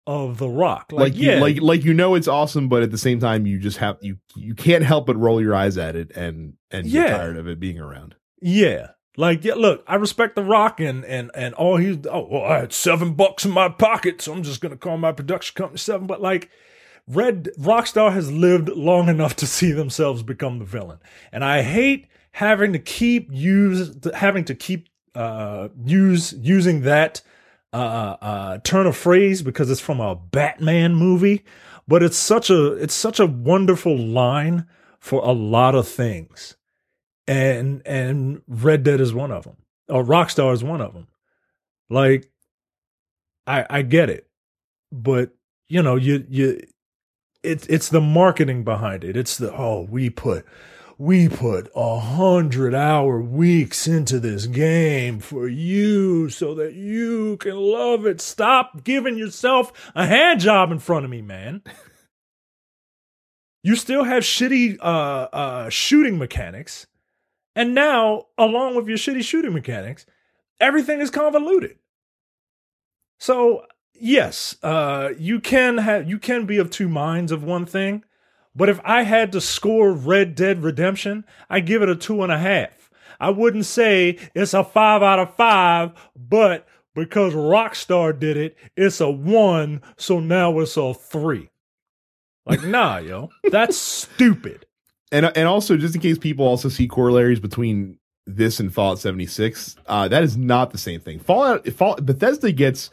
of The Rock. Like, Like yeah, you, like like you know it's awesome, but at the same time you just have you you can't help but roll your eyes at it and and Yeah. get tired of it being around. Yeah. Like, yeah, look, I respect The Rock and and and all he's oh well, I had seven bucks in my pocket, so I'm just gonna call my production company seven. But like Red Rockstar has lived long enough to see themselves become the villain. And I hate having to keep use having to keep uh use using that uh uh turn of phrase because it's from a Batman movie, but it's such a it's such a wonderful line for a lot of things and and Red Dead is one of them, or Rockstar is one of them. Like, I I get it, but you know you you it's it's the marketing behind it. It's the oh we put we put a hundred hour weeks into this game for you so that you can love it. Stop giving yourself a hand job in front of me, man. You still have shitty uh, uh, shooting mechanics. And now, along with your shitty shooting mechanics, everything is convoluted. So, yes, uh, you can have you can be of two minds of one thing, but if I had to score Red Dead Redemption, I give it a two and a half. I wouldn't say it's a five out of five, but because Rockstar did it, it's a one, so now it's a three. Like, nah, yo, that's stupid. And and also just in case people also see corollaries between this and Fallout 76, uh, that is not the same thing. Fallout, Fallout Bethesda gets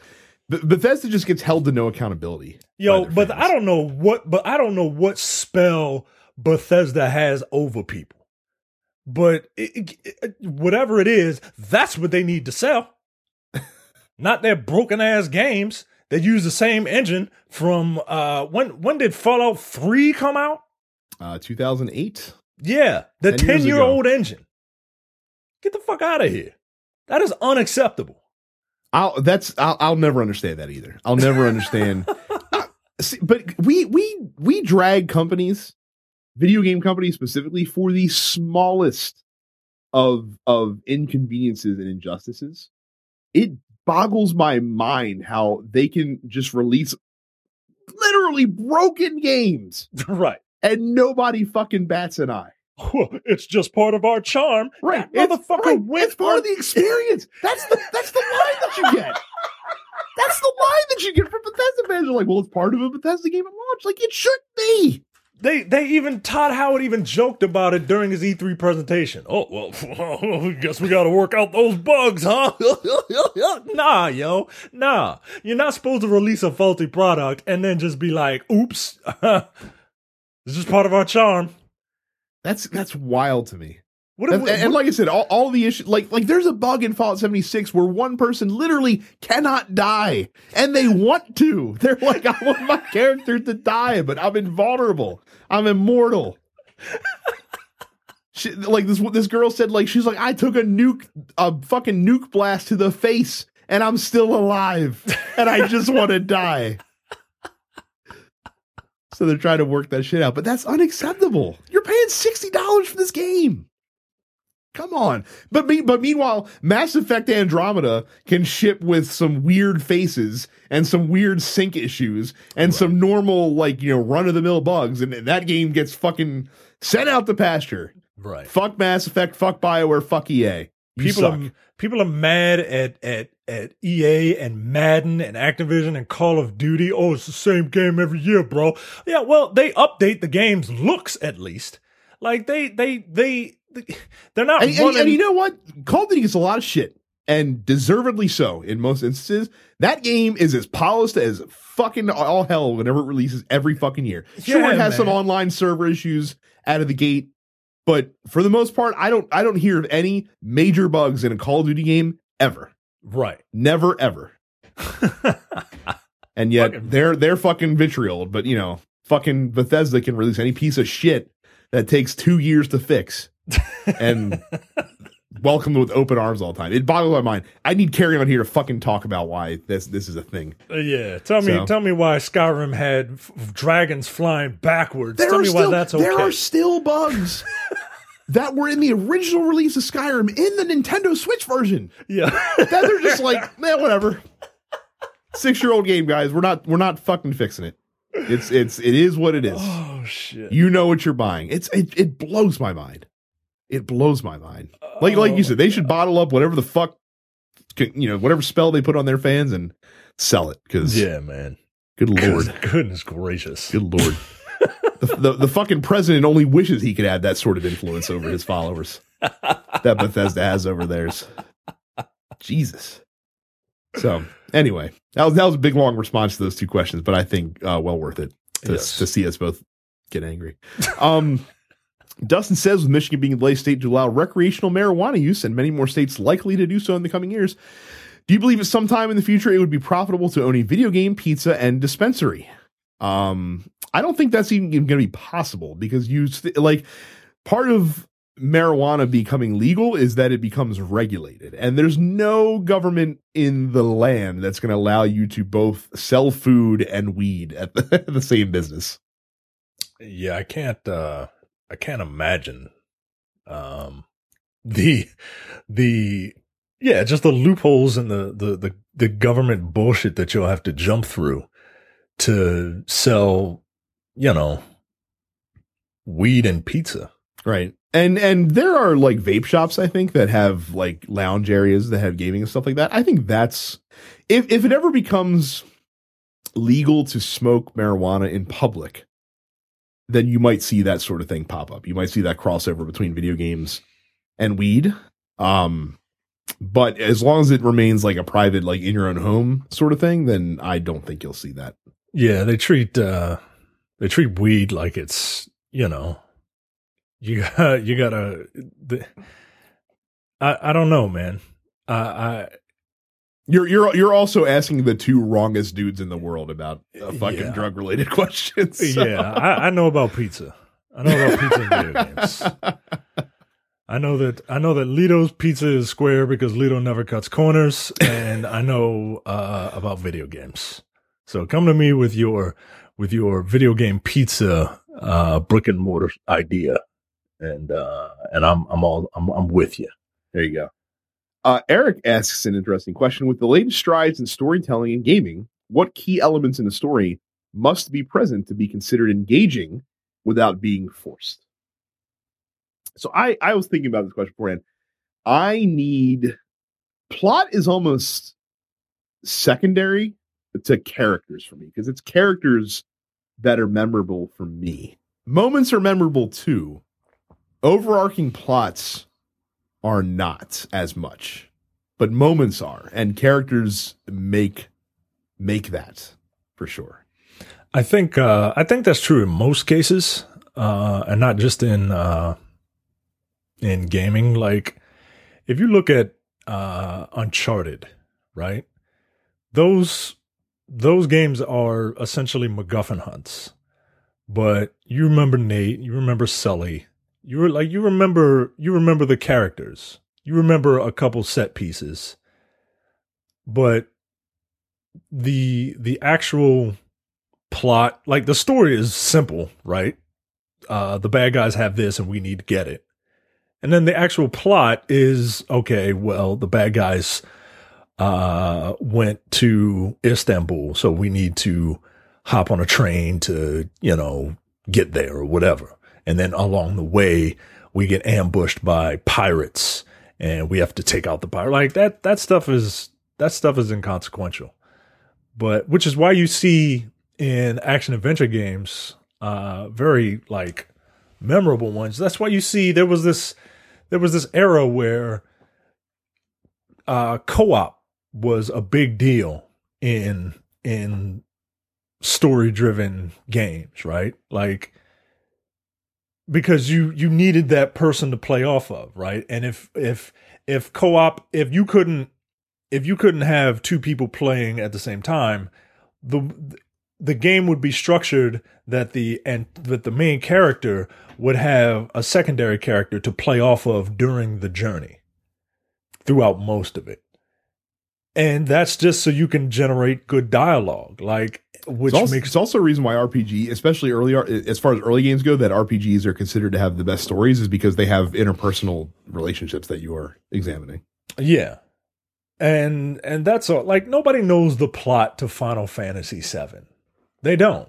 Bethesda just gets held to no accountability. Yo, but fans. I don't know what, but I don't know what spell Bethesda has over people. But it, it- whatever it is, that's what they need to sell. Not their broken ass games that use the same engine from uh when when did Fallout 3 come out? Uh, 2008. Yeah, the 10 years 10 year old engine. Get the fuck out of here. That is unacceptable. I'll that's I'll, I'll never understand that either. I'll never understand. Uh, see, but we we we drag companies, video game companies specifically, for the smallest of of inconveniences and injustices. It boggles my mind how they can just release literally broken games right. and nobody fucking bats an eye. It's just part of our charm. Right, That motherfucker right, went it's part of the experience. That's the that's the line that you get. That's the line that you get from Bethesda fans. They're like, well, it's part of a Bethesda game at launch. Like it should be. They they even Todd Howard even joked about it during his E3 presentation. Oh well, I guess we got to work out those bugs, huh? nah, yo, nah. You're not supposed to release a faulty product and then just be like, "Oops, it's just part of our charm." That's that's wild to me. What if And, and like I said, all, all the issues, like like there's a bug in Fallout 76 where one person literally cannot die, and they want to. They're like, I want my character to die, but I'm invulnerable. I'm immortal. She, like this this girl said, like she's like, I took a nuke, a fucking nuke blast to the face, and I'm still alive, and I just want to die. So they're trying to work that shit out, but that's unacceptable. You're paying sixty dollars for this game. Come on. But me, but meanwhile, Mass Effect Andromeda can ship with some weird faces and some weird sync issues and some normal, like, you know, run of the mill bugs. And, and that game gets fucking sent out the pasture. right? Fuck Mass Effect, fuck BioWare, fuck EA. You People suck. are people are mad at at at EA and Madden and Activision and Call of Duty. Oh, it's the same game every year, bro. Yeah, well, they update the game's looks at least. Like they they they they're not and, and- running. and you know what? Call of Duty gets a lot of shit. and deservedly so in most instances. That game is as polished as fucking all hell whenever it releases every fucking year. Sure, Yeah, it has some online server issues out of the gate, but for the most part, I don't I don't hear of any major bugs in a Call of Duty game ever. Right. Never ever. And yet Fucking- they're they're fucking vitriol, but you know, fucking Bethesda can release any piece of shit that takes two years to fix and welcome with open arms all the time. It boggles my mind. I need Carrie on here to fucking talk about why this this is a thing. Uh, yeah. Tell me, So- tell me why Skyrim had f- dragons flying backwards. There tell me still why that's okay. there are still bugs that were in the original release of Skyrim in the Nintendo Switch version. yeah. That they're just like, man, whatever. Six year old game, guys. We're not we're not fucking fixing it. It's it's it is what it is. oh shit. You know what you're buying. It's it, it blows my mind. It blows my mind. Like like you said, they should bottle up whatever the fuck, you know, whatever spell they put on their fans and sell it. Because yeah, man. good lord, Goodness, goodness gracious. good lord, the, the the fucking president only wishes he could have that sort of influence over his followers that Bethesda has over theirs. Jesus. So anyway, that was that was a big long response to those two questions, but I think uh, well worth it to, Yes. to see us both get angry. Um, Dustin says, with Michigan being the latest state to allow recreational marijuana use and many more states likely to do so in the coming years, do you believe at some time in the future it would be profitable to own a video game, pizza, and dispensary? Um, I don't think that's even going to be possible because you st- like part of marijuana becoming legal is that it becomes regulated, and there's no government in the land that's going to allow you to both sell food and weed at the, the same business. Yeah, I can't uh I can't imagine um the the yeah, just the loopholes and the the the, the government bullshit that you'll have to jump through to sell, you know, weed and pizza. Right. And and there are like vape shops I think that have like lounge areas that have gaming and stuff like that. I think that's if if it ever becomes legal to smoke marijuana in public, then you might see that sort of thing pop up. You might see that crossover between video games and weed. Um but as long as it remains like a private like in your own home sort of thing, then I don't think you'll see that. Yeah, they treat uh they treat weed like it's, you know, you got you gotta the, I I don't know, man. I I You're you're you're also asking the two wrongest dudes in the world about uh, fucking Yeah. drug related questions. So- yeah, I, I know about pizza. I know about pizza and video games. I know that I know that Lito's pizza is square because Lito never cuts corners, and I know uh, about video games. So come to me with your with your video game pizza uh, brick and mortar idea, and uh, and I'm I'm all I'm I'm with you. There you go. Uh, Eric asks an interesting question. With the latest strides in storytelling and gaming, what key elements in a story must be present to be considered engaging without being forced? So I, I was thinking about this question beforehand. I need plot is almost secondary to characters for me because it's characters that are memorable for me. Moments are memorable too. Overarching plots are not as much, but moments are, and characters make make that for sure. I think uh, I think that's true in most cases, uh, and not just in uh, in gaming. Like if you look at uh, Uncharted, right? Those those games are essentially MacGuffin hunts. But you remember Nate, you remember Sully, you were like you remember you remember the characters, you remember a couple set pieces, but the the actual plot like the story is simple right? Uh the bad guys have this and we need to get it. And then the actual plot is okay well the bad guys uh went to istanbul so we need to hop on a train to you know get there or whatever and then along the way we get ambushed by pirates and we have to take out the pirate like that that stuff is that stuff is inconsequential but which is why you see in action adventure games uh very like memorable ones that's why you see there was this there was this era where uh, co-op was a big deal in in story driven games, right? Like because you you needed that person to play off of, right? And if if if co-op if you couldn't if you couldn't have two people playing at the same time, the the game would be structured that the and that the main character would have a secondary character to play off of during the journey throughout most of it. And that's just so you can generate good dialogue. Like which it's also, makes it's also a reason why RPG, especially early as far as early games go, that RPGs are considered to have the best stories is because they have interpersonal relationships that you are examining. Yeah. And and that's all like nobody knows the plot to Final Fantasy 7. They don't.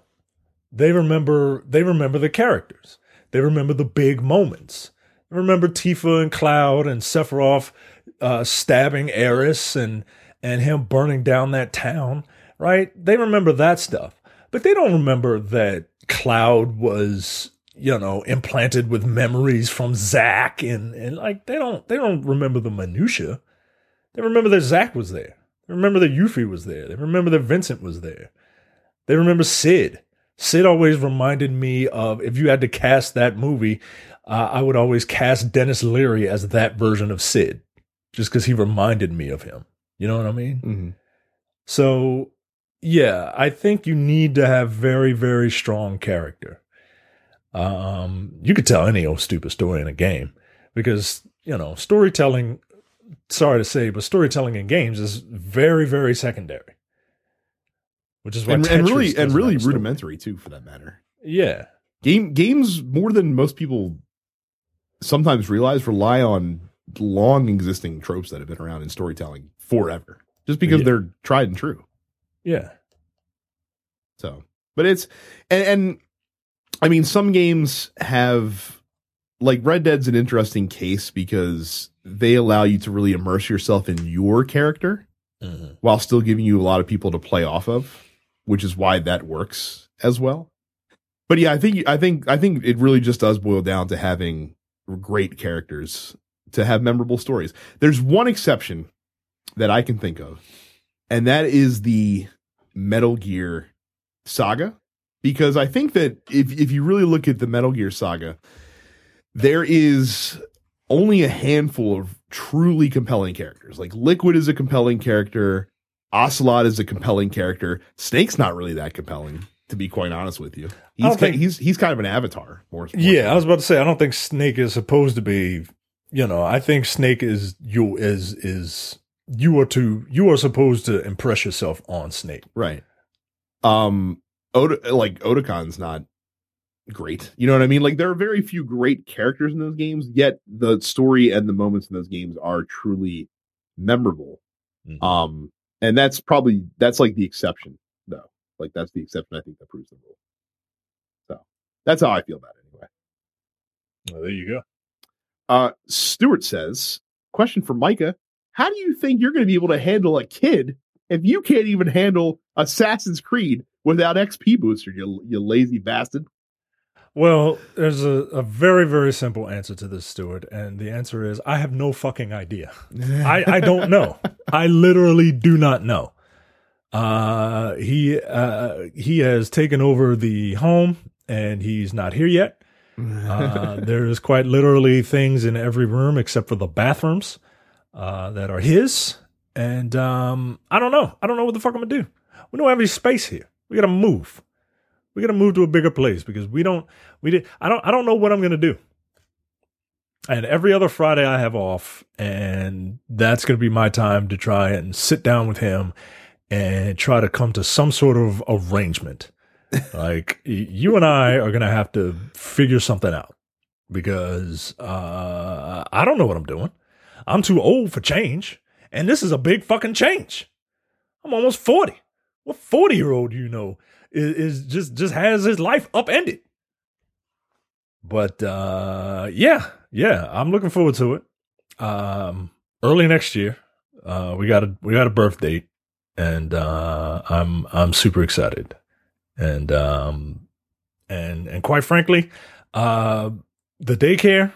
They remember they remember the characters. They remember the big moments. They remember Tifa and Cloud and Sephiroth uh, stabbing Aeris and and him burning down that town, right? They remember that stuff. But they don't remember that Cloud was, you know, implanted with memories from Zack and, and like they don't they don't remember the minutia. They remember that Zack was there. They remember that Yuffie was there. They remember that Vincent was there. They remember Cid. Cid always reminded me of if you had to cast that movie, uh, I would always cast Denis Leary as that version of Cid, just because he reminded me of him. You know what I mean? Mm-hmm. So, yeah, I think you need to have very, very strong character. Um, you could tell any old stupid story in a game because you know storytelling. Sorry to say, but storytelling in games is very, very secondary which is why and, and really and really a story. rudimentary too, for that matter. Yeah, Game games more than most people sometimes realize rely on long existing tropes that have been around in storytelling forever, just because Yeah. they're tried and true. yeah, So, but it's and, and I mean, some games have like Red Dead's an interesting case because they allow you to really immerse yourself in your character Mhm. while still giving you a lot of people to play off of, which is why that works as well. But yeah, I think I think I think it really just does boil down to having great characters to have memorable stories. There's one exception that I can think of, and that is the Metal Gear saga because I think that if if you really look at the Metal Gear saga, there is only a handful of truly compelling characters. Like Liquid is a compelling character, Ocelot is a compelling character. Snake's not really that compelling, to be quite honest with you. He's don't think- he's he's kind of an avatar more. more yeah. I was about to say I don't think Snake is supposed to be. You know, I think Snake is you is is you are to you are supposed to impress yourself on Snake. right. Um, Oda, like Odacon's not great. You know what I mean? Like there are very few great characters in those games, yet the story and the moments in those games are truly memorable. Mhm. Um, and that's probably that's like the exception, though. Like that's the exception I think that proves the rule. So that's how I feel about it anyway. Well, there you go. Uh, Stuart says, question for Micah: How do you think you're going to be able to handle a kid if you can't even handle Assassin's Creed without XP booster? You you lazy bastard. Well, there's a, a very very simple answer to this, Stuart, and the answer is I have no fucking idea. I, I don't know. I literally do not know. Uh, he uh, he has taken over the home, and he's not here yet. Uh, there's quite literally things in every room except for the bathrooms uh, that are his, and um, I don't know. I don't know what the fuck I'm gonna do. We don't have any space here. We gotta move. We gotta move to a bigger place because we don't. We did. I don't. I don't know what I'm gonna do. And every other Friday I have off, and that's going to be my time to try and sit down with him and try to come to some sort of arrangement. like you and I are going to have to figure something out because uh, I don't know what I'm doing. I'm too old for change, and this is a big fucking change. I'm almost forty. What forty year old you know is, is just just has his life upended? But uh, yeah, yeah, I'm looking forward to it. Um, early next year, uh, we got a we got a birth date, and uh, I'm I'm super excited, and um, and and quite frankly, uh, the daycare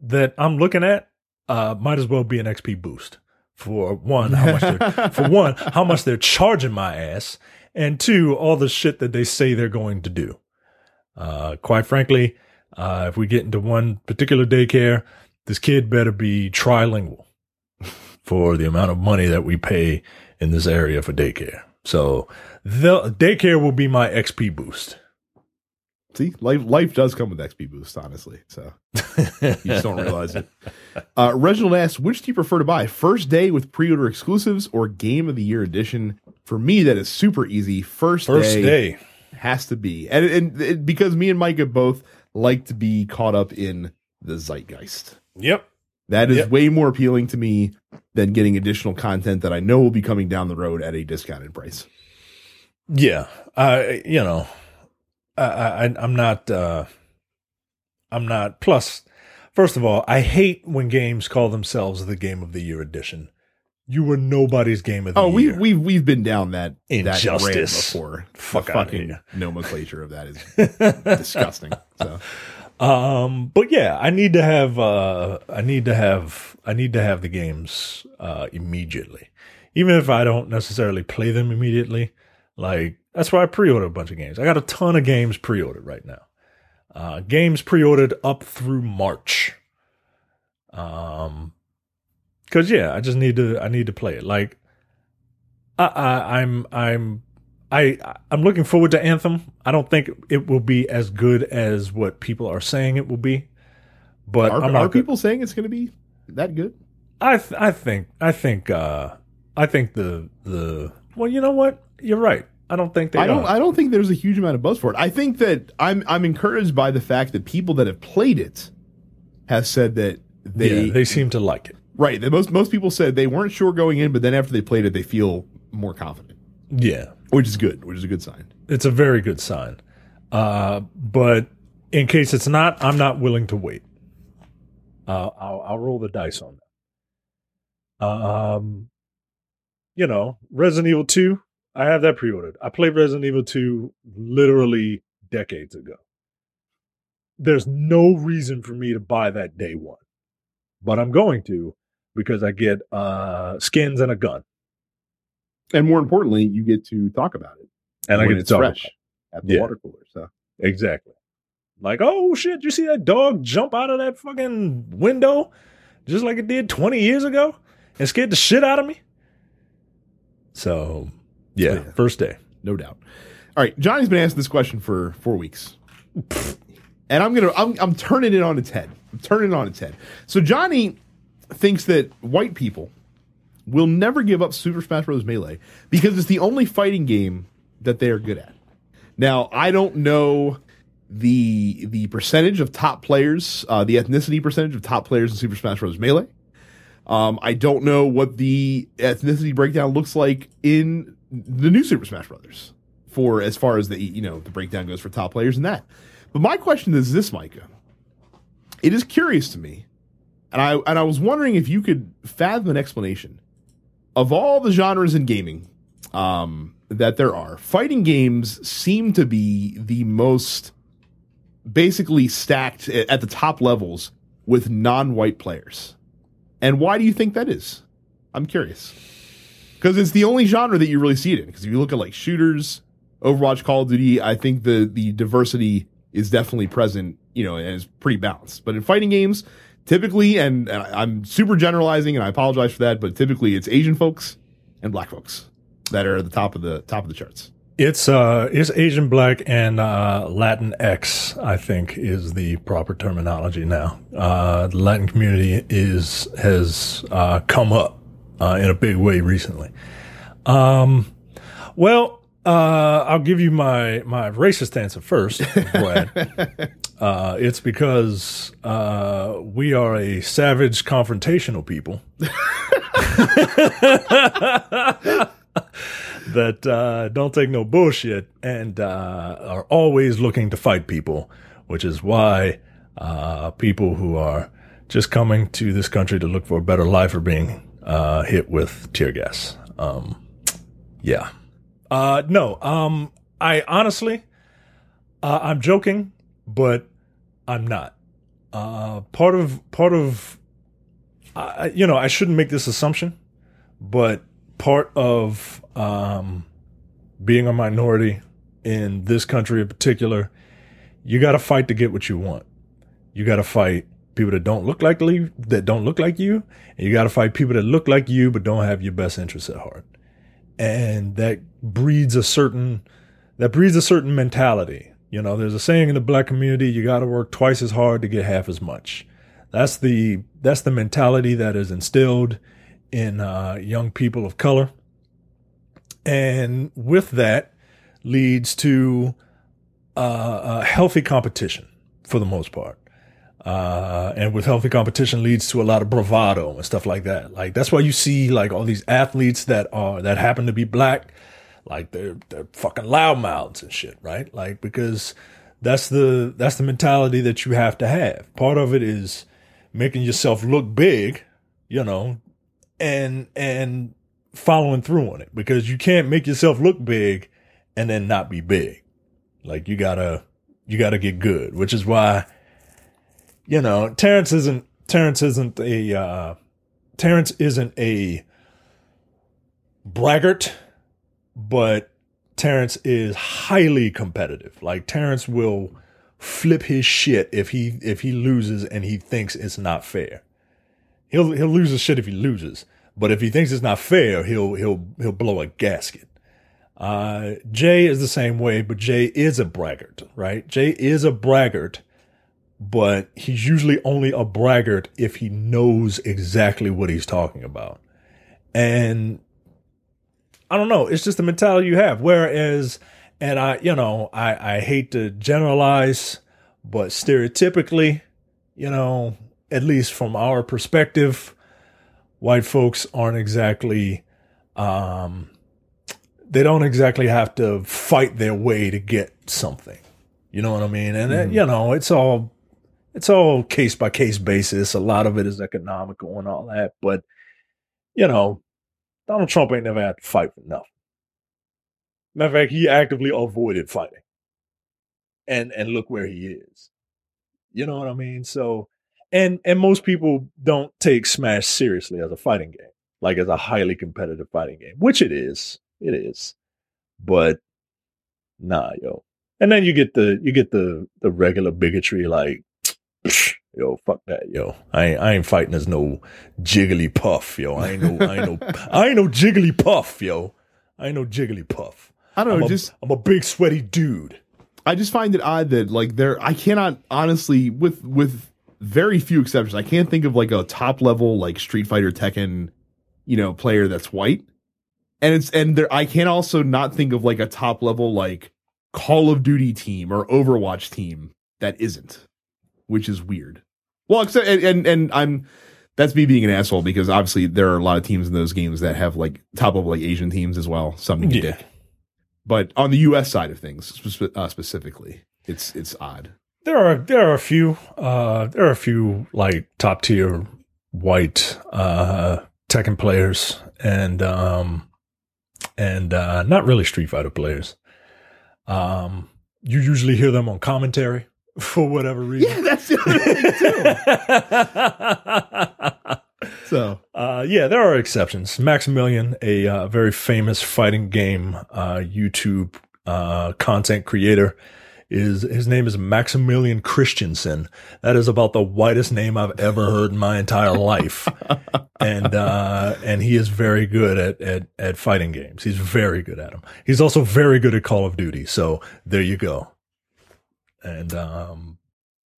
that I'm looking at uh, might as well be an XP boost for one, how much they're, for one, how much they're charging my ass, and two, all the shit that they say they're going to do. Uh, quite frankly, uh, if we get into one particular daycare, this kid better be trilingual for the amount of money that we pay in this area for daycare. So the daycare will be my XP boost. See, life life does come with XP boost, honestly. So you just don't realize it. Uh, Reginald asks, which do you prefer to buy? First day with pre-order exclusives or game of the year edition? For me, that is super easy. First, First day. has to be, and and it, because me and Micah both like to be caught up in the zeitgeist. Yep. That is Yep. way more appealing to me than getting additional content that I know will be coming down the road at a discounted price. Yeah. I, you know, I, I, I'm not, uh, I'm not. Plus, first of all, I hate when games call themselves the game of the year edition. You were nobody's game of the year. Oh, we we've we've been down that that Injustice. before. Fuck the fucking nomenclature of that is disgusting. So Um, but yeah, I need to have uh I need to have I need to have the games uh immediately. Even if I don't necessarily play them immediately. Like that's why I pre-order a bunch of games. I got a ton of games pre-ordered right now. Uh games pre-ordered up through March. Um cuz yeah, I just need to I need to play it. Like I, I I'm I'm I I'm looking forward to Anthem. I don't think it will be as good as what people are saying it will be, but are, are people saying it's going to be that good? I th- I think I think uh I think the the well, you know what? You're right. I don't think they. I don't. are. I don't think there's a huge amount of buzz for it. I think that I'm. I'm encouraged by the fact that people that have played it have said that they, yeah, they seem to like it. right. That most most people said they weren't sure going in, but then after they played it, they feel more confident, Yeah, which is good. Which is a good sign. it's a very good sign. Uh, but in case it's not, I'm not willing to wait. Uh, I'll, I'll roll the dice on that. Um, you know, Resident Evil 2, I have that pre-ordered. I played Resident Evil 2 literally decades ago. There's no reason for me to buy that day one, but I'm going to because I get uh, skins and a gun, And more importantly, you get to talk about it and I get to talk fresh at the Yeah. water cooler. So exactly. Like, oh shit, you see that dog jump out of that fucking window just like it did 20 years ago and scared the shit out of me? So, yeah, Oh, yeah. first day. no doubt. All right, Johnny's been asking this question for four weeks, and I'm gonna I'm I'm turning it on its head. I'm turning it on its head. So Johnny thinks that white people will never give up Super Smash Bros. Melee because it's the only fighting game that they are good at. Now I don't know the the percentage of top players, uh, the ethnicity percentage of top players in Super Smash Bros. Melee. Um, I don't know what the ethnicity breakdown looks like in the new Super Smash Brothers for as far as the you know the breakdown goes for top players and that. But my question is this, Micah. It is curious to me, and I and I was wondering if you could fathom an explanation of all the genres in gaming um, that there are. Fighting games seem to be the most basically stacked at the top levels with non-white players. And why do you think that is? I'm curious. Because it's the only genre that you really see it in. Because if you look at like shooters, Overwatch, Call of Duty, I think the the diversity is definitely present, you know, and is pretty balanced. But in fighting games, typically, and, and I'm super generalizing, and I apologize for that, but typically it's Asian folks and black folks that are at the top of the top of the charts. It's uh it's Asian black and uh Latin X, I think is the proper terminology now. Uh the Latin community is has uh come up uh in a big way recently. Um well, uh I'll give you my my racist answer first, uh it's because uh we are a savage confrontational people. that uh, don't take no bullshit and uh, are always looking to fight people, which is why uh, people who are just coming to this country to look for a better life are being uh, hit with tear gas. Um, yeah. Uh, no, um, I honestly, uh, I'm joking, but I'm not. Uh, part of part of, uh, you know, I shouldn't make this assumption, but part of um, being a minority in this country in particular, you got to fight to get what you want. You got to fight people that don't look like you, that don't look like you, and you got to fight people that look like you but don't have your best interests at heart. And that breeds a certain that breeds a certain mentality. You know, there's a saying in the black community, you got to work twice as hard to get half as much. That's the that's the mentality that is instilled in uh, young people of color, and with that leads to uh, a healthy competition for the most part. Uh, and with healthy competition leads to a lot of bravado and stuff like that. Like that's why you see like all these athletes that are that happen to be black, like they're they're fucking loudmouths and shit, right? Like because that's the that's the mentality that you have to have. Part of it is making yourself look big, you know, and and following through on it because you can't make yourself look big and then not be big. Like you gotta you gotta get good, which is why you know, Terrence isn't Terrence isn't a uh, Terrence isn't a braggart, but Terrence is highly competitive. Like Terrence will flip his shit if he if he loses and he thinks it's not fair. He'll he'll lose his shit if he loses, but if he thinks it's not fair, he'll he'll he'll blow a gasket. Uh, Jay is the same way, but Jay is a braggart, right? Jay is a braggart but he's usually only a braggart if he knows exactly what he's talking about. And I don't know, it's just the mentality you have. Whereas, and I, you know, I, I hate to generalize, but stereotypically, you know, at least from our perspective, white folks aren't exactly, um, they don't exactly have to fight their way to get something. You know what I mean? And, mm-hmm. you know, it's all it's all case by case basis. A lot of it is economical and all that. But, you know, Donald Trump ain't never had to fight for nothing. Matter of fact, he actively avoided fighting. And and look where he is. You know what I mean? So and and most people don't take Smash seriously as a fighting game, like as a highly competitive fighting game, which it is. It is. But nah, yo. And then you get the you get the the regular bigotry like yo, fuck that, yo. I ain't, I ain't fighting as no Jigglypuff, yo. I ain't no, I ain't no, I ain't no Jigglypuff, yo. I ain't no Jigglypuff. I don't know, I'm just a, I'm a big sweaty dude. I just find it odd that like there, I cannot honestly with with very few exceptions, I can't think of like a top level like Street Fighter Tekken, you know, player that's white. And it's and there, I can also not think of like a top level like Call of Duty team or Overwatch team that isn't which is weird. Well, except and, and, and I'm that's me being an asshole because obviously there are a lot of teams in those games that have like top of like Asian teams as well. Something yeah. dick. But on the U.S. side of things, spe- uh, specifically, it's it's odd. There are there are a few uh, there are a few like top tier white uh, Tekken players and um, and uh, not really Street Fighter players. Um, you usually hear them on commentary for whatever reason. Yeah, that's the other thing too. so, uh, yeah, there are exceptions. Maximilian, a uh, very famous fighting game uh, YouTube uh, content creator, is his name is Maximilian Christensen. That is about the whitest name I've ever heard in my entire life, and uh, and he is very good at, at at fighting games. He's very good at them. He's also very good at Call of Duty. So there you go. And um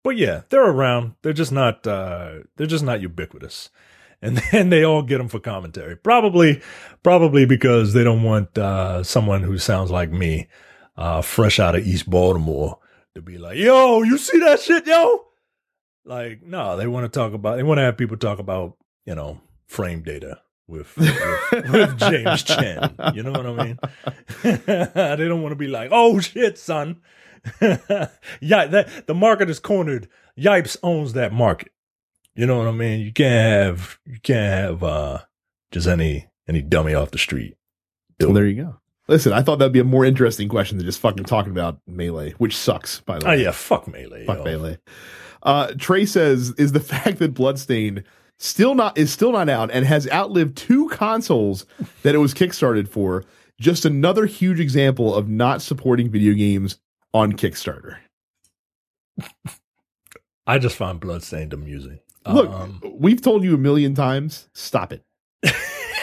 but yeah, they're around. They're just not uh they're just not ubiquitous. And then they all get them for commentary. Probably probably because they don't want uh someone who sounds like me uh fresh out of East Baltimore to be like, "Yo, you see that shit, yo?" Like, no, they want to talk about they want to have people talk about, you know, frame data with, with, with James Chen. You know what I mean? they don't want to be like, "Oh shit, son." yeah, that the market is cornered. Yipes owns that market. You know what I mean? You can't have you can't have uh just any any dummy off the street. well, there you go. Listen, I thought that'd be a more interesting question than just fucking talking about melee, which sucks, by the oh, way. Oh yeah, fuck melee. Fuck yo. melee. Uh, Trey says, is the fact that Bloodstain still not is still not out and has outlived two consoles that it was kickstarted for. Just another huge example of not supporting video games on Kickstarter. I just find Bloodstained amusing. Look, um, we've told you a million times, stop it.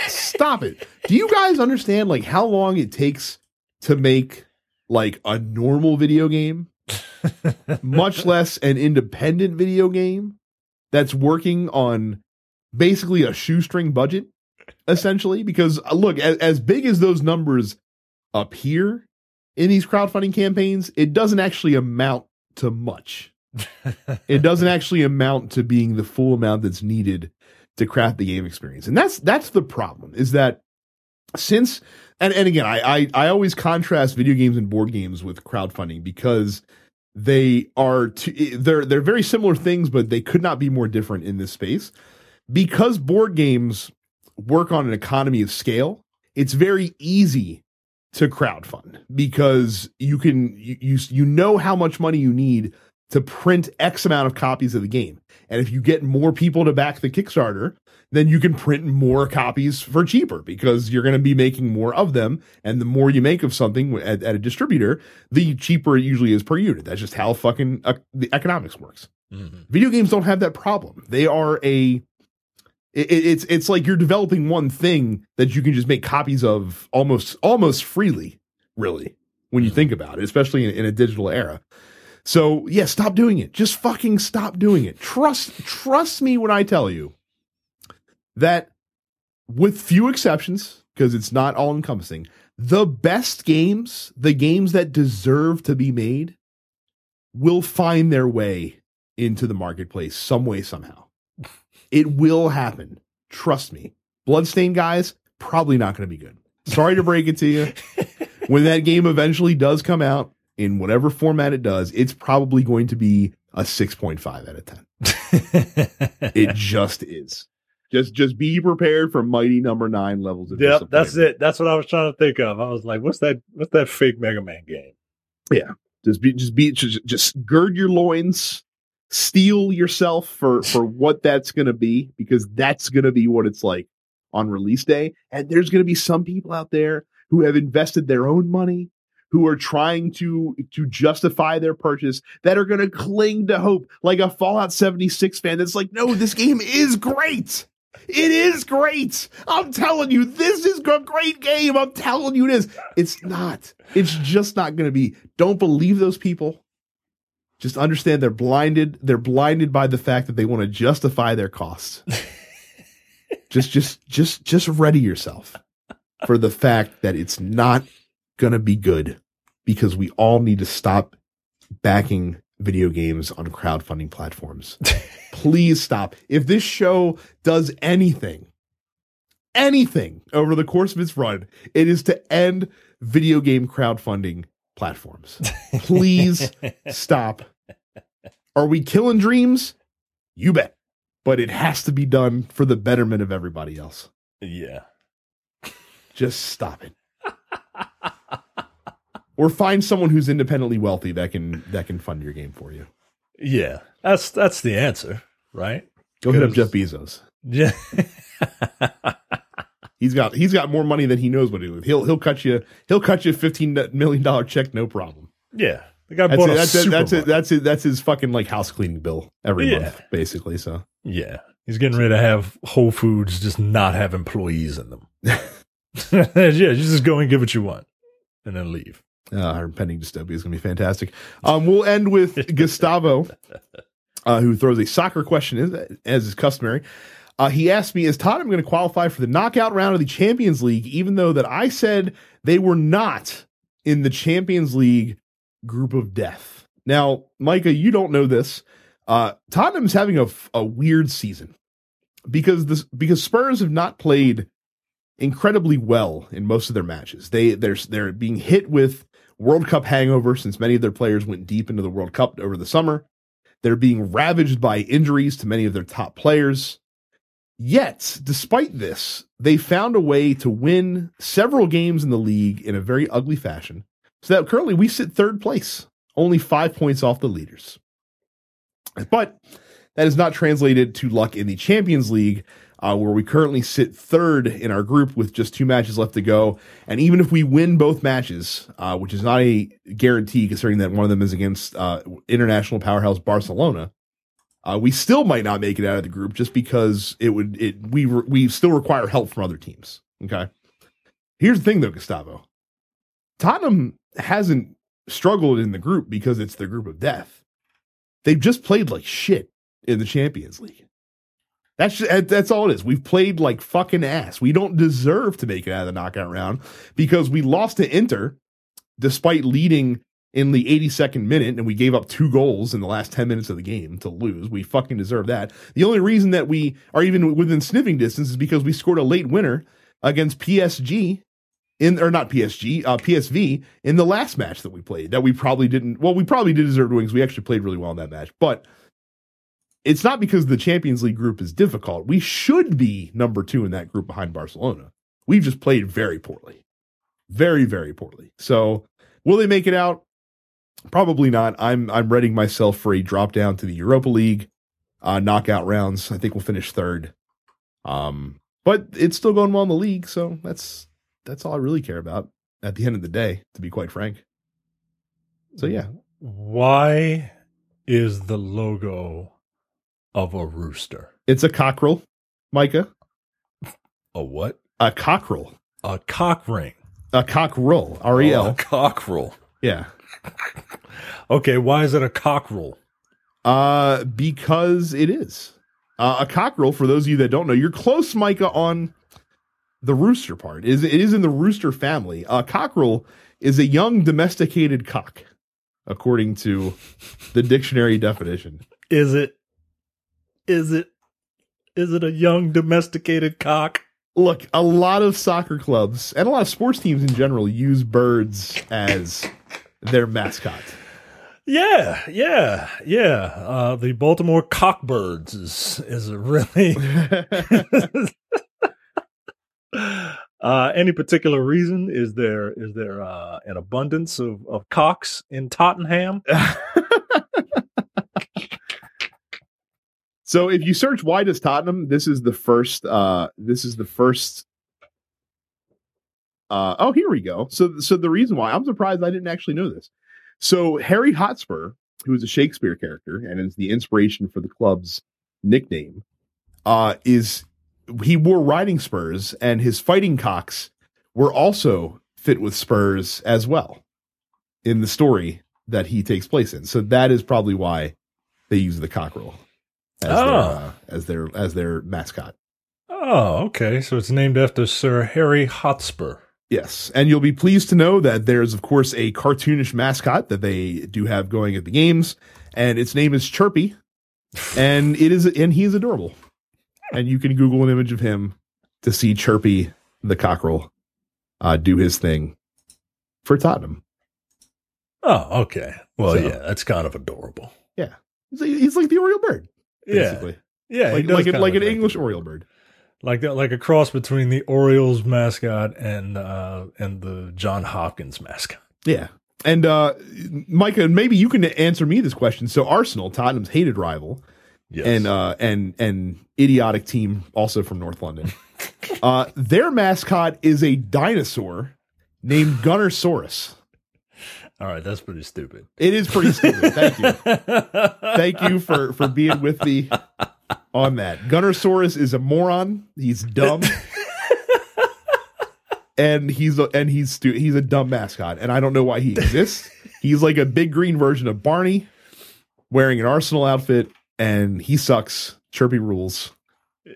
stop it. Do you guys understand like how long it takes to make like a normal video game? Much less an independent video game that's working on basically a shoestring budget essentially because uh, look as, as big as those numbers appear in these crowdfunding campaigns it doesn't actually amount to much it doesn't actually amount to being the full amount that's needed to craft the game experience. And that's that's the problem is that since and, and again, I, I I always contrast video games and board games with crowdfunding because they are t- they're they're very similar things, but they could not be more different in this space. Because board games work on an economy of scale, it's very easy to crowdfund because you can you, you you know how much money you need to print X amount of copies of the game. And if you get more people to back the Kickstarter, then you can print more copies for cheaper because you're going to be making more of them. And the more you make of something at, at, a distributor, the cheaper it usually is per unit. That's just how fucking uh, the economics works. Mm-hmm. Video games don't have that problem. They are a it, it's it's like you're developing one thing that you can just make copies of almost almost freely, really, when you mm-hmm. think about it, especially in, in a digital era. So yeah, stop doing it. Just fucking stop doing it. Trust trust me when I tell you that with few exceptions, because it's not all encompassing, the best games, the games that deserve to be made, will find their way into the marketplace some way, somehow. It will happen. Trust me. Bloodstained guys, probably not going to be good. Sorry to break it to you. when that game eventually does come out, in whatever format it does, it's probably going to be a 6.5 out of 10. it just is. Just just be prepared for mighty number nine levels of Yep, that's it. That's what I was trying to think of. I was like, what's that what's that fake Mega Man game? Yeah. Just be just be just, just gird your loins, steel yourself for for what that's going to be because that's going to be what it's like on release day. And there's going to be some people out there who have invested their own money who are trying to to justify their purchase that are going to cling to hope like a Fallout 76 fan that's like no this game is great. It is great. I'm telling you this is a great game. I'm telling you it is. It's not. It's just not going to be. Don't believe those people just understand they're blinded they're blinded by the fact that they want to justify their costs just just just just ready yourself for the fact that it's not gonna be good because we all need to stop backing video games on crowdfunding platforms. Please stop. If this show does anything, anything over the course of its run, it is to end video game crowdfunding platforms. Please stop. Are we killing dreams? You bet. But it has to be done for the betterment of everybody else. Yeah. Just stop it or find someone who's independently wealthy that can that can fund your game for you. Yeah, that's that's the answer, right? Go hit up Jeff Bezos. Yeah. he's got he's got more money than he knows what to do with. He'll he'll cut you he'll cut you a fifteen million dollar check, no problem. Yeah, the guy that's it, that's it, that's it, that's it, that's his fucking like house cleaning bill every yeah. month, basically. So yeah, he's getting ready to have Whole Foods just not have employees in them. yeah, you just go and give what you want, and then leave. Uh, our pending dystopia is going to be fantastic. Um, we'll end with Gustavo, uh, who throws a soccer question as, as is customary. Uh, he asked me, "Is Tottenham going to qualify for the knockout round of the Champions League?" Even though that I said they were not in the Champions League group of death. Now, Micah, you don't know this. Uh, Tottenham's having a, a weird season because this because Spurs have not played incredibly well in most of their matches. They they're they're being hit with World Cup hangover since many of their players went deep into the World Cup over the summer. They're being ravaged by injuries to many of their top players. Yet, despite this, they found a way to win several games in the league in a very ugly fashion. So that currently we sit third place, only five points off the leaders. But that is not translated to luck in the Champions League, uh, where we currently sit third in our group with just two matches left to go. And even if we win both matches, uh, which is not a guarantee considering that one of them is against uh, international powerhouse Barcelona, uh, we still might not make it out of the group just because it would it we re- we still require help from other teams. Okay. Here's the thing though, Gustavo. Tottenham hasn't struggled in the group because it's the group of death. They've just played like shit in the Champions League. That's just, that's all it is. We've played like fucking ass. We don't deserve to make it out of the knockout round because we lost to Inter despite leading in the 82nd minute and we gave up two goals in the last 10 minutes of the game to lose. We fucking deserve that. The only reason that we are even within sniffing distance is because we scored a late winner against PSG in or not PSG, uh, PSV in the last match that we played that we probably didn't. Well, we probably did deserve wings. we actually played really well in that match, but it's not because the Champions League group is difficult. We should be number two in that group behind Barcelona. We've just played very poorly, very very poorly. So will they make it out? Probably not. I'm I'm readying myself for a drop down to the Europa League uh, knockout rounds. I think we'll finish third. Um, but it's still going well in the league, so that's that's all I really care about at the end of the day, to be quite frank. So yeah. Why is the logo of a rooster? It's a cockerel, Micah. A what? A cockerel. A cock ring. A cockerel. R E Oh, a L. cockerel. Yeah. Okay, why is it a cockerel? Uh, because it is. Uh, a cockerel, for those of you that don't know, you're close, Micah, on the rooster part. It is it is in the rooster family. A cockerel is a young domesticated cock, according to the dictionary definition. Is it? Is it? Is it a young domesticated cock? Look, a lot of soccer clubs and a lot of sports teams in general use birds as their mascot. Yeah, yeah, yeah. Uh, the Baltimore Cockbirds is is a really. uh, any particular reason? Is there is there uh, an abundance of, of cocks in Tottenham? so if you search why does Tottenham, this is the first uh this is the first uh oh here we go. So so the reason why I'm surprised I didn't actually know this. So Harry Hotspur, who is a Shakespeare character and is the inspiration for the club's nickname, uh is he wore riding spurs and his fighting cocks were also fit with spurs as well in the story that he takes place in. So that is probably why they use the cockerel as, their, Oh. uh, as their as their mascot. Oh, okay. So it's named after Sir Harry Hotspur. Yes, and you'll be pleased to know that there's of course a cartoonish mascot that they do have going at the games, and its name is Chirpy, and it is and he is adorable, and you can Google an image of him to see Chirpy the cockerel uh, do his thing for Tottenham. Oh, okay. Well, So- yeah, that's kind of adorable. Like, he's like the Oriole bird, Yeah, basically, yeah. he like like, an- like an look English Oriole bird. like that, like a cross between the Orioles mascot and uh and the John Hopkins mascot. Yeah. And uh Micah, maybe you can answer me this question. So Arsenal, Tottenham's hated rival, Yes. and uh and and idiotic team also from North London. uh their mascot is a dinosaur named Gunnersaurus. all right, that's pretty stupid. It is pretty stupid. Thank you. Thank you for for being with me on that. Gunnersaurus is a moron. He's dumb. and he's a, and he's stu- he's a dumb mascot and I don't know why he exists. he's like a big green version of Barney wearing an Arsenal outfit and he sucks. Chirpy rules.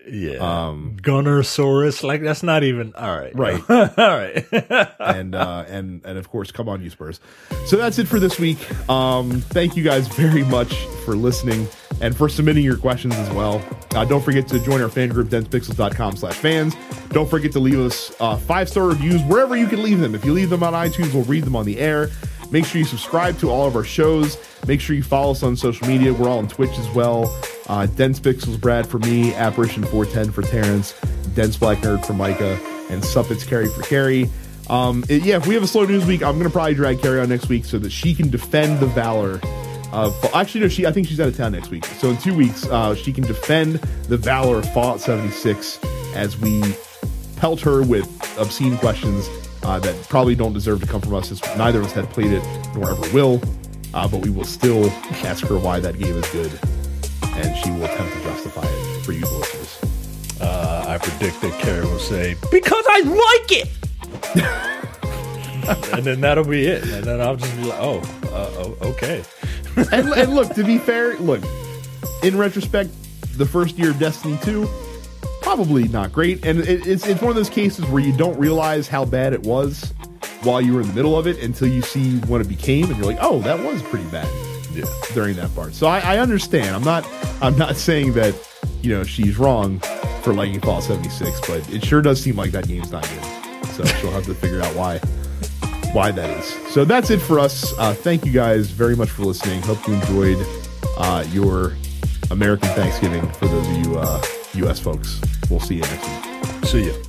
Yeah. Um Gunnersaurus, like that's not even all right. Right. all right. and uh and and of course come on you spurs so that's it for this week um thank you guys very much for listening and for submitting your questions as well uh, don't forget to join our fan group densepixels.com slash fans don't forget to leave us uh, five star reviews wherever you can leave them if you leave them on itunes we'll read them on the air make sure you subscribe to all of our shows make sure you follow us on social media we're all on twitch as well uh, dense pixels brad for me apparition 410 for terrence dense black nerd for micah and Suppets Carrie for Carrie. Um, it- yeah, if we have a slow news week, I'm going to probably drag Carrie on next week so that she can defend the valor of actually no she I think she's out of town next week. So in two weeks uh, she can defend the valor of Fallout 76 as we pelt her with obscene questions uh, that probably don't deserve to come from us, as neither of us had played it nor ever will. Uh, but we will still ask her why that game is good, and she will attempt to justify it for you listeners. Uh, I predict that Carrie will say, "Because I like it," and then that'll be it. And then I'll just be like, "Oh, uh, oh okay." and, and look, to be fair, look, in retrospect, the first year of Destiny 2, probably not great. And it, it's, it's one of those cases where you don't realize how bad it was while you were in the middle of it until you see what it became, and you're like, oh, that was pretty bad. Yeah. During that part, so I, I understand. I'm not. I'm not saying that you know she's wrong for liking Fallout 76, but it sure does seem like that game's not good. So she'll have to figure out why why that is. So that's it for us. Uh, thank you guys very much for listening. Hope you enjoyed uh, your American Thanksgiving for those of you uh, U.S. folks. We'll see you next week. See ya.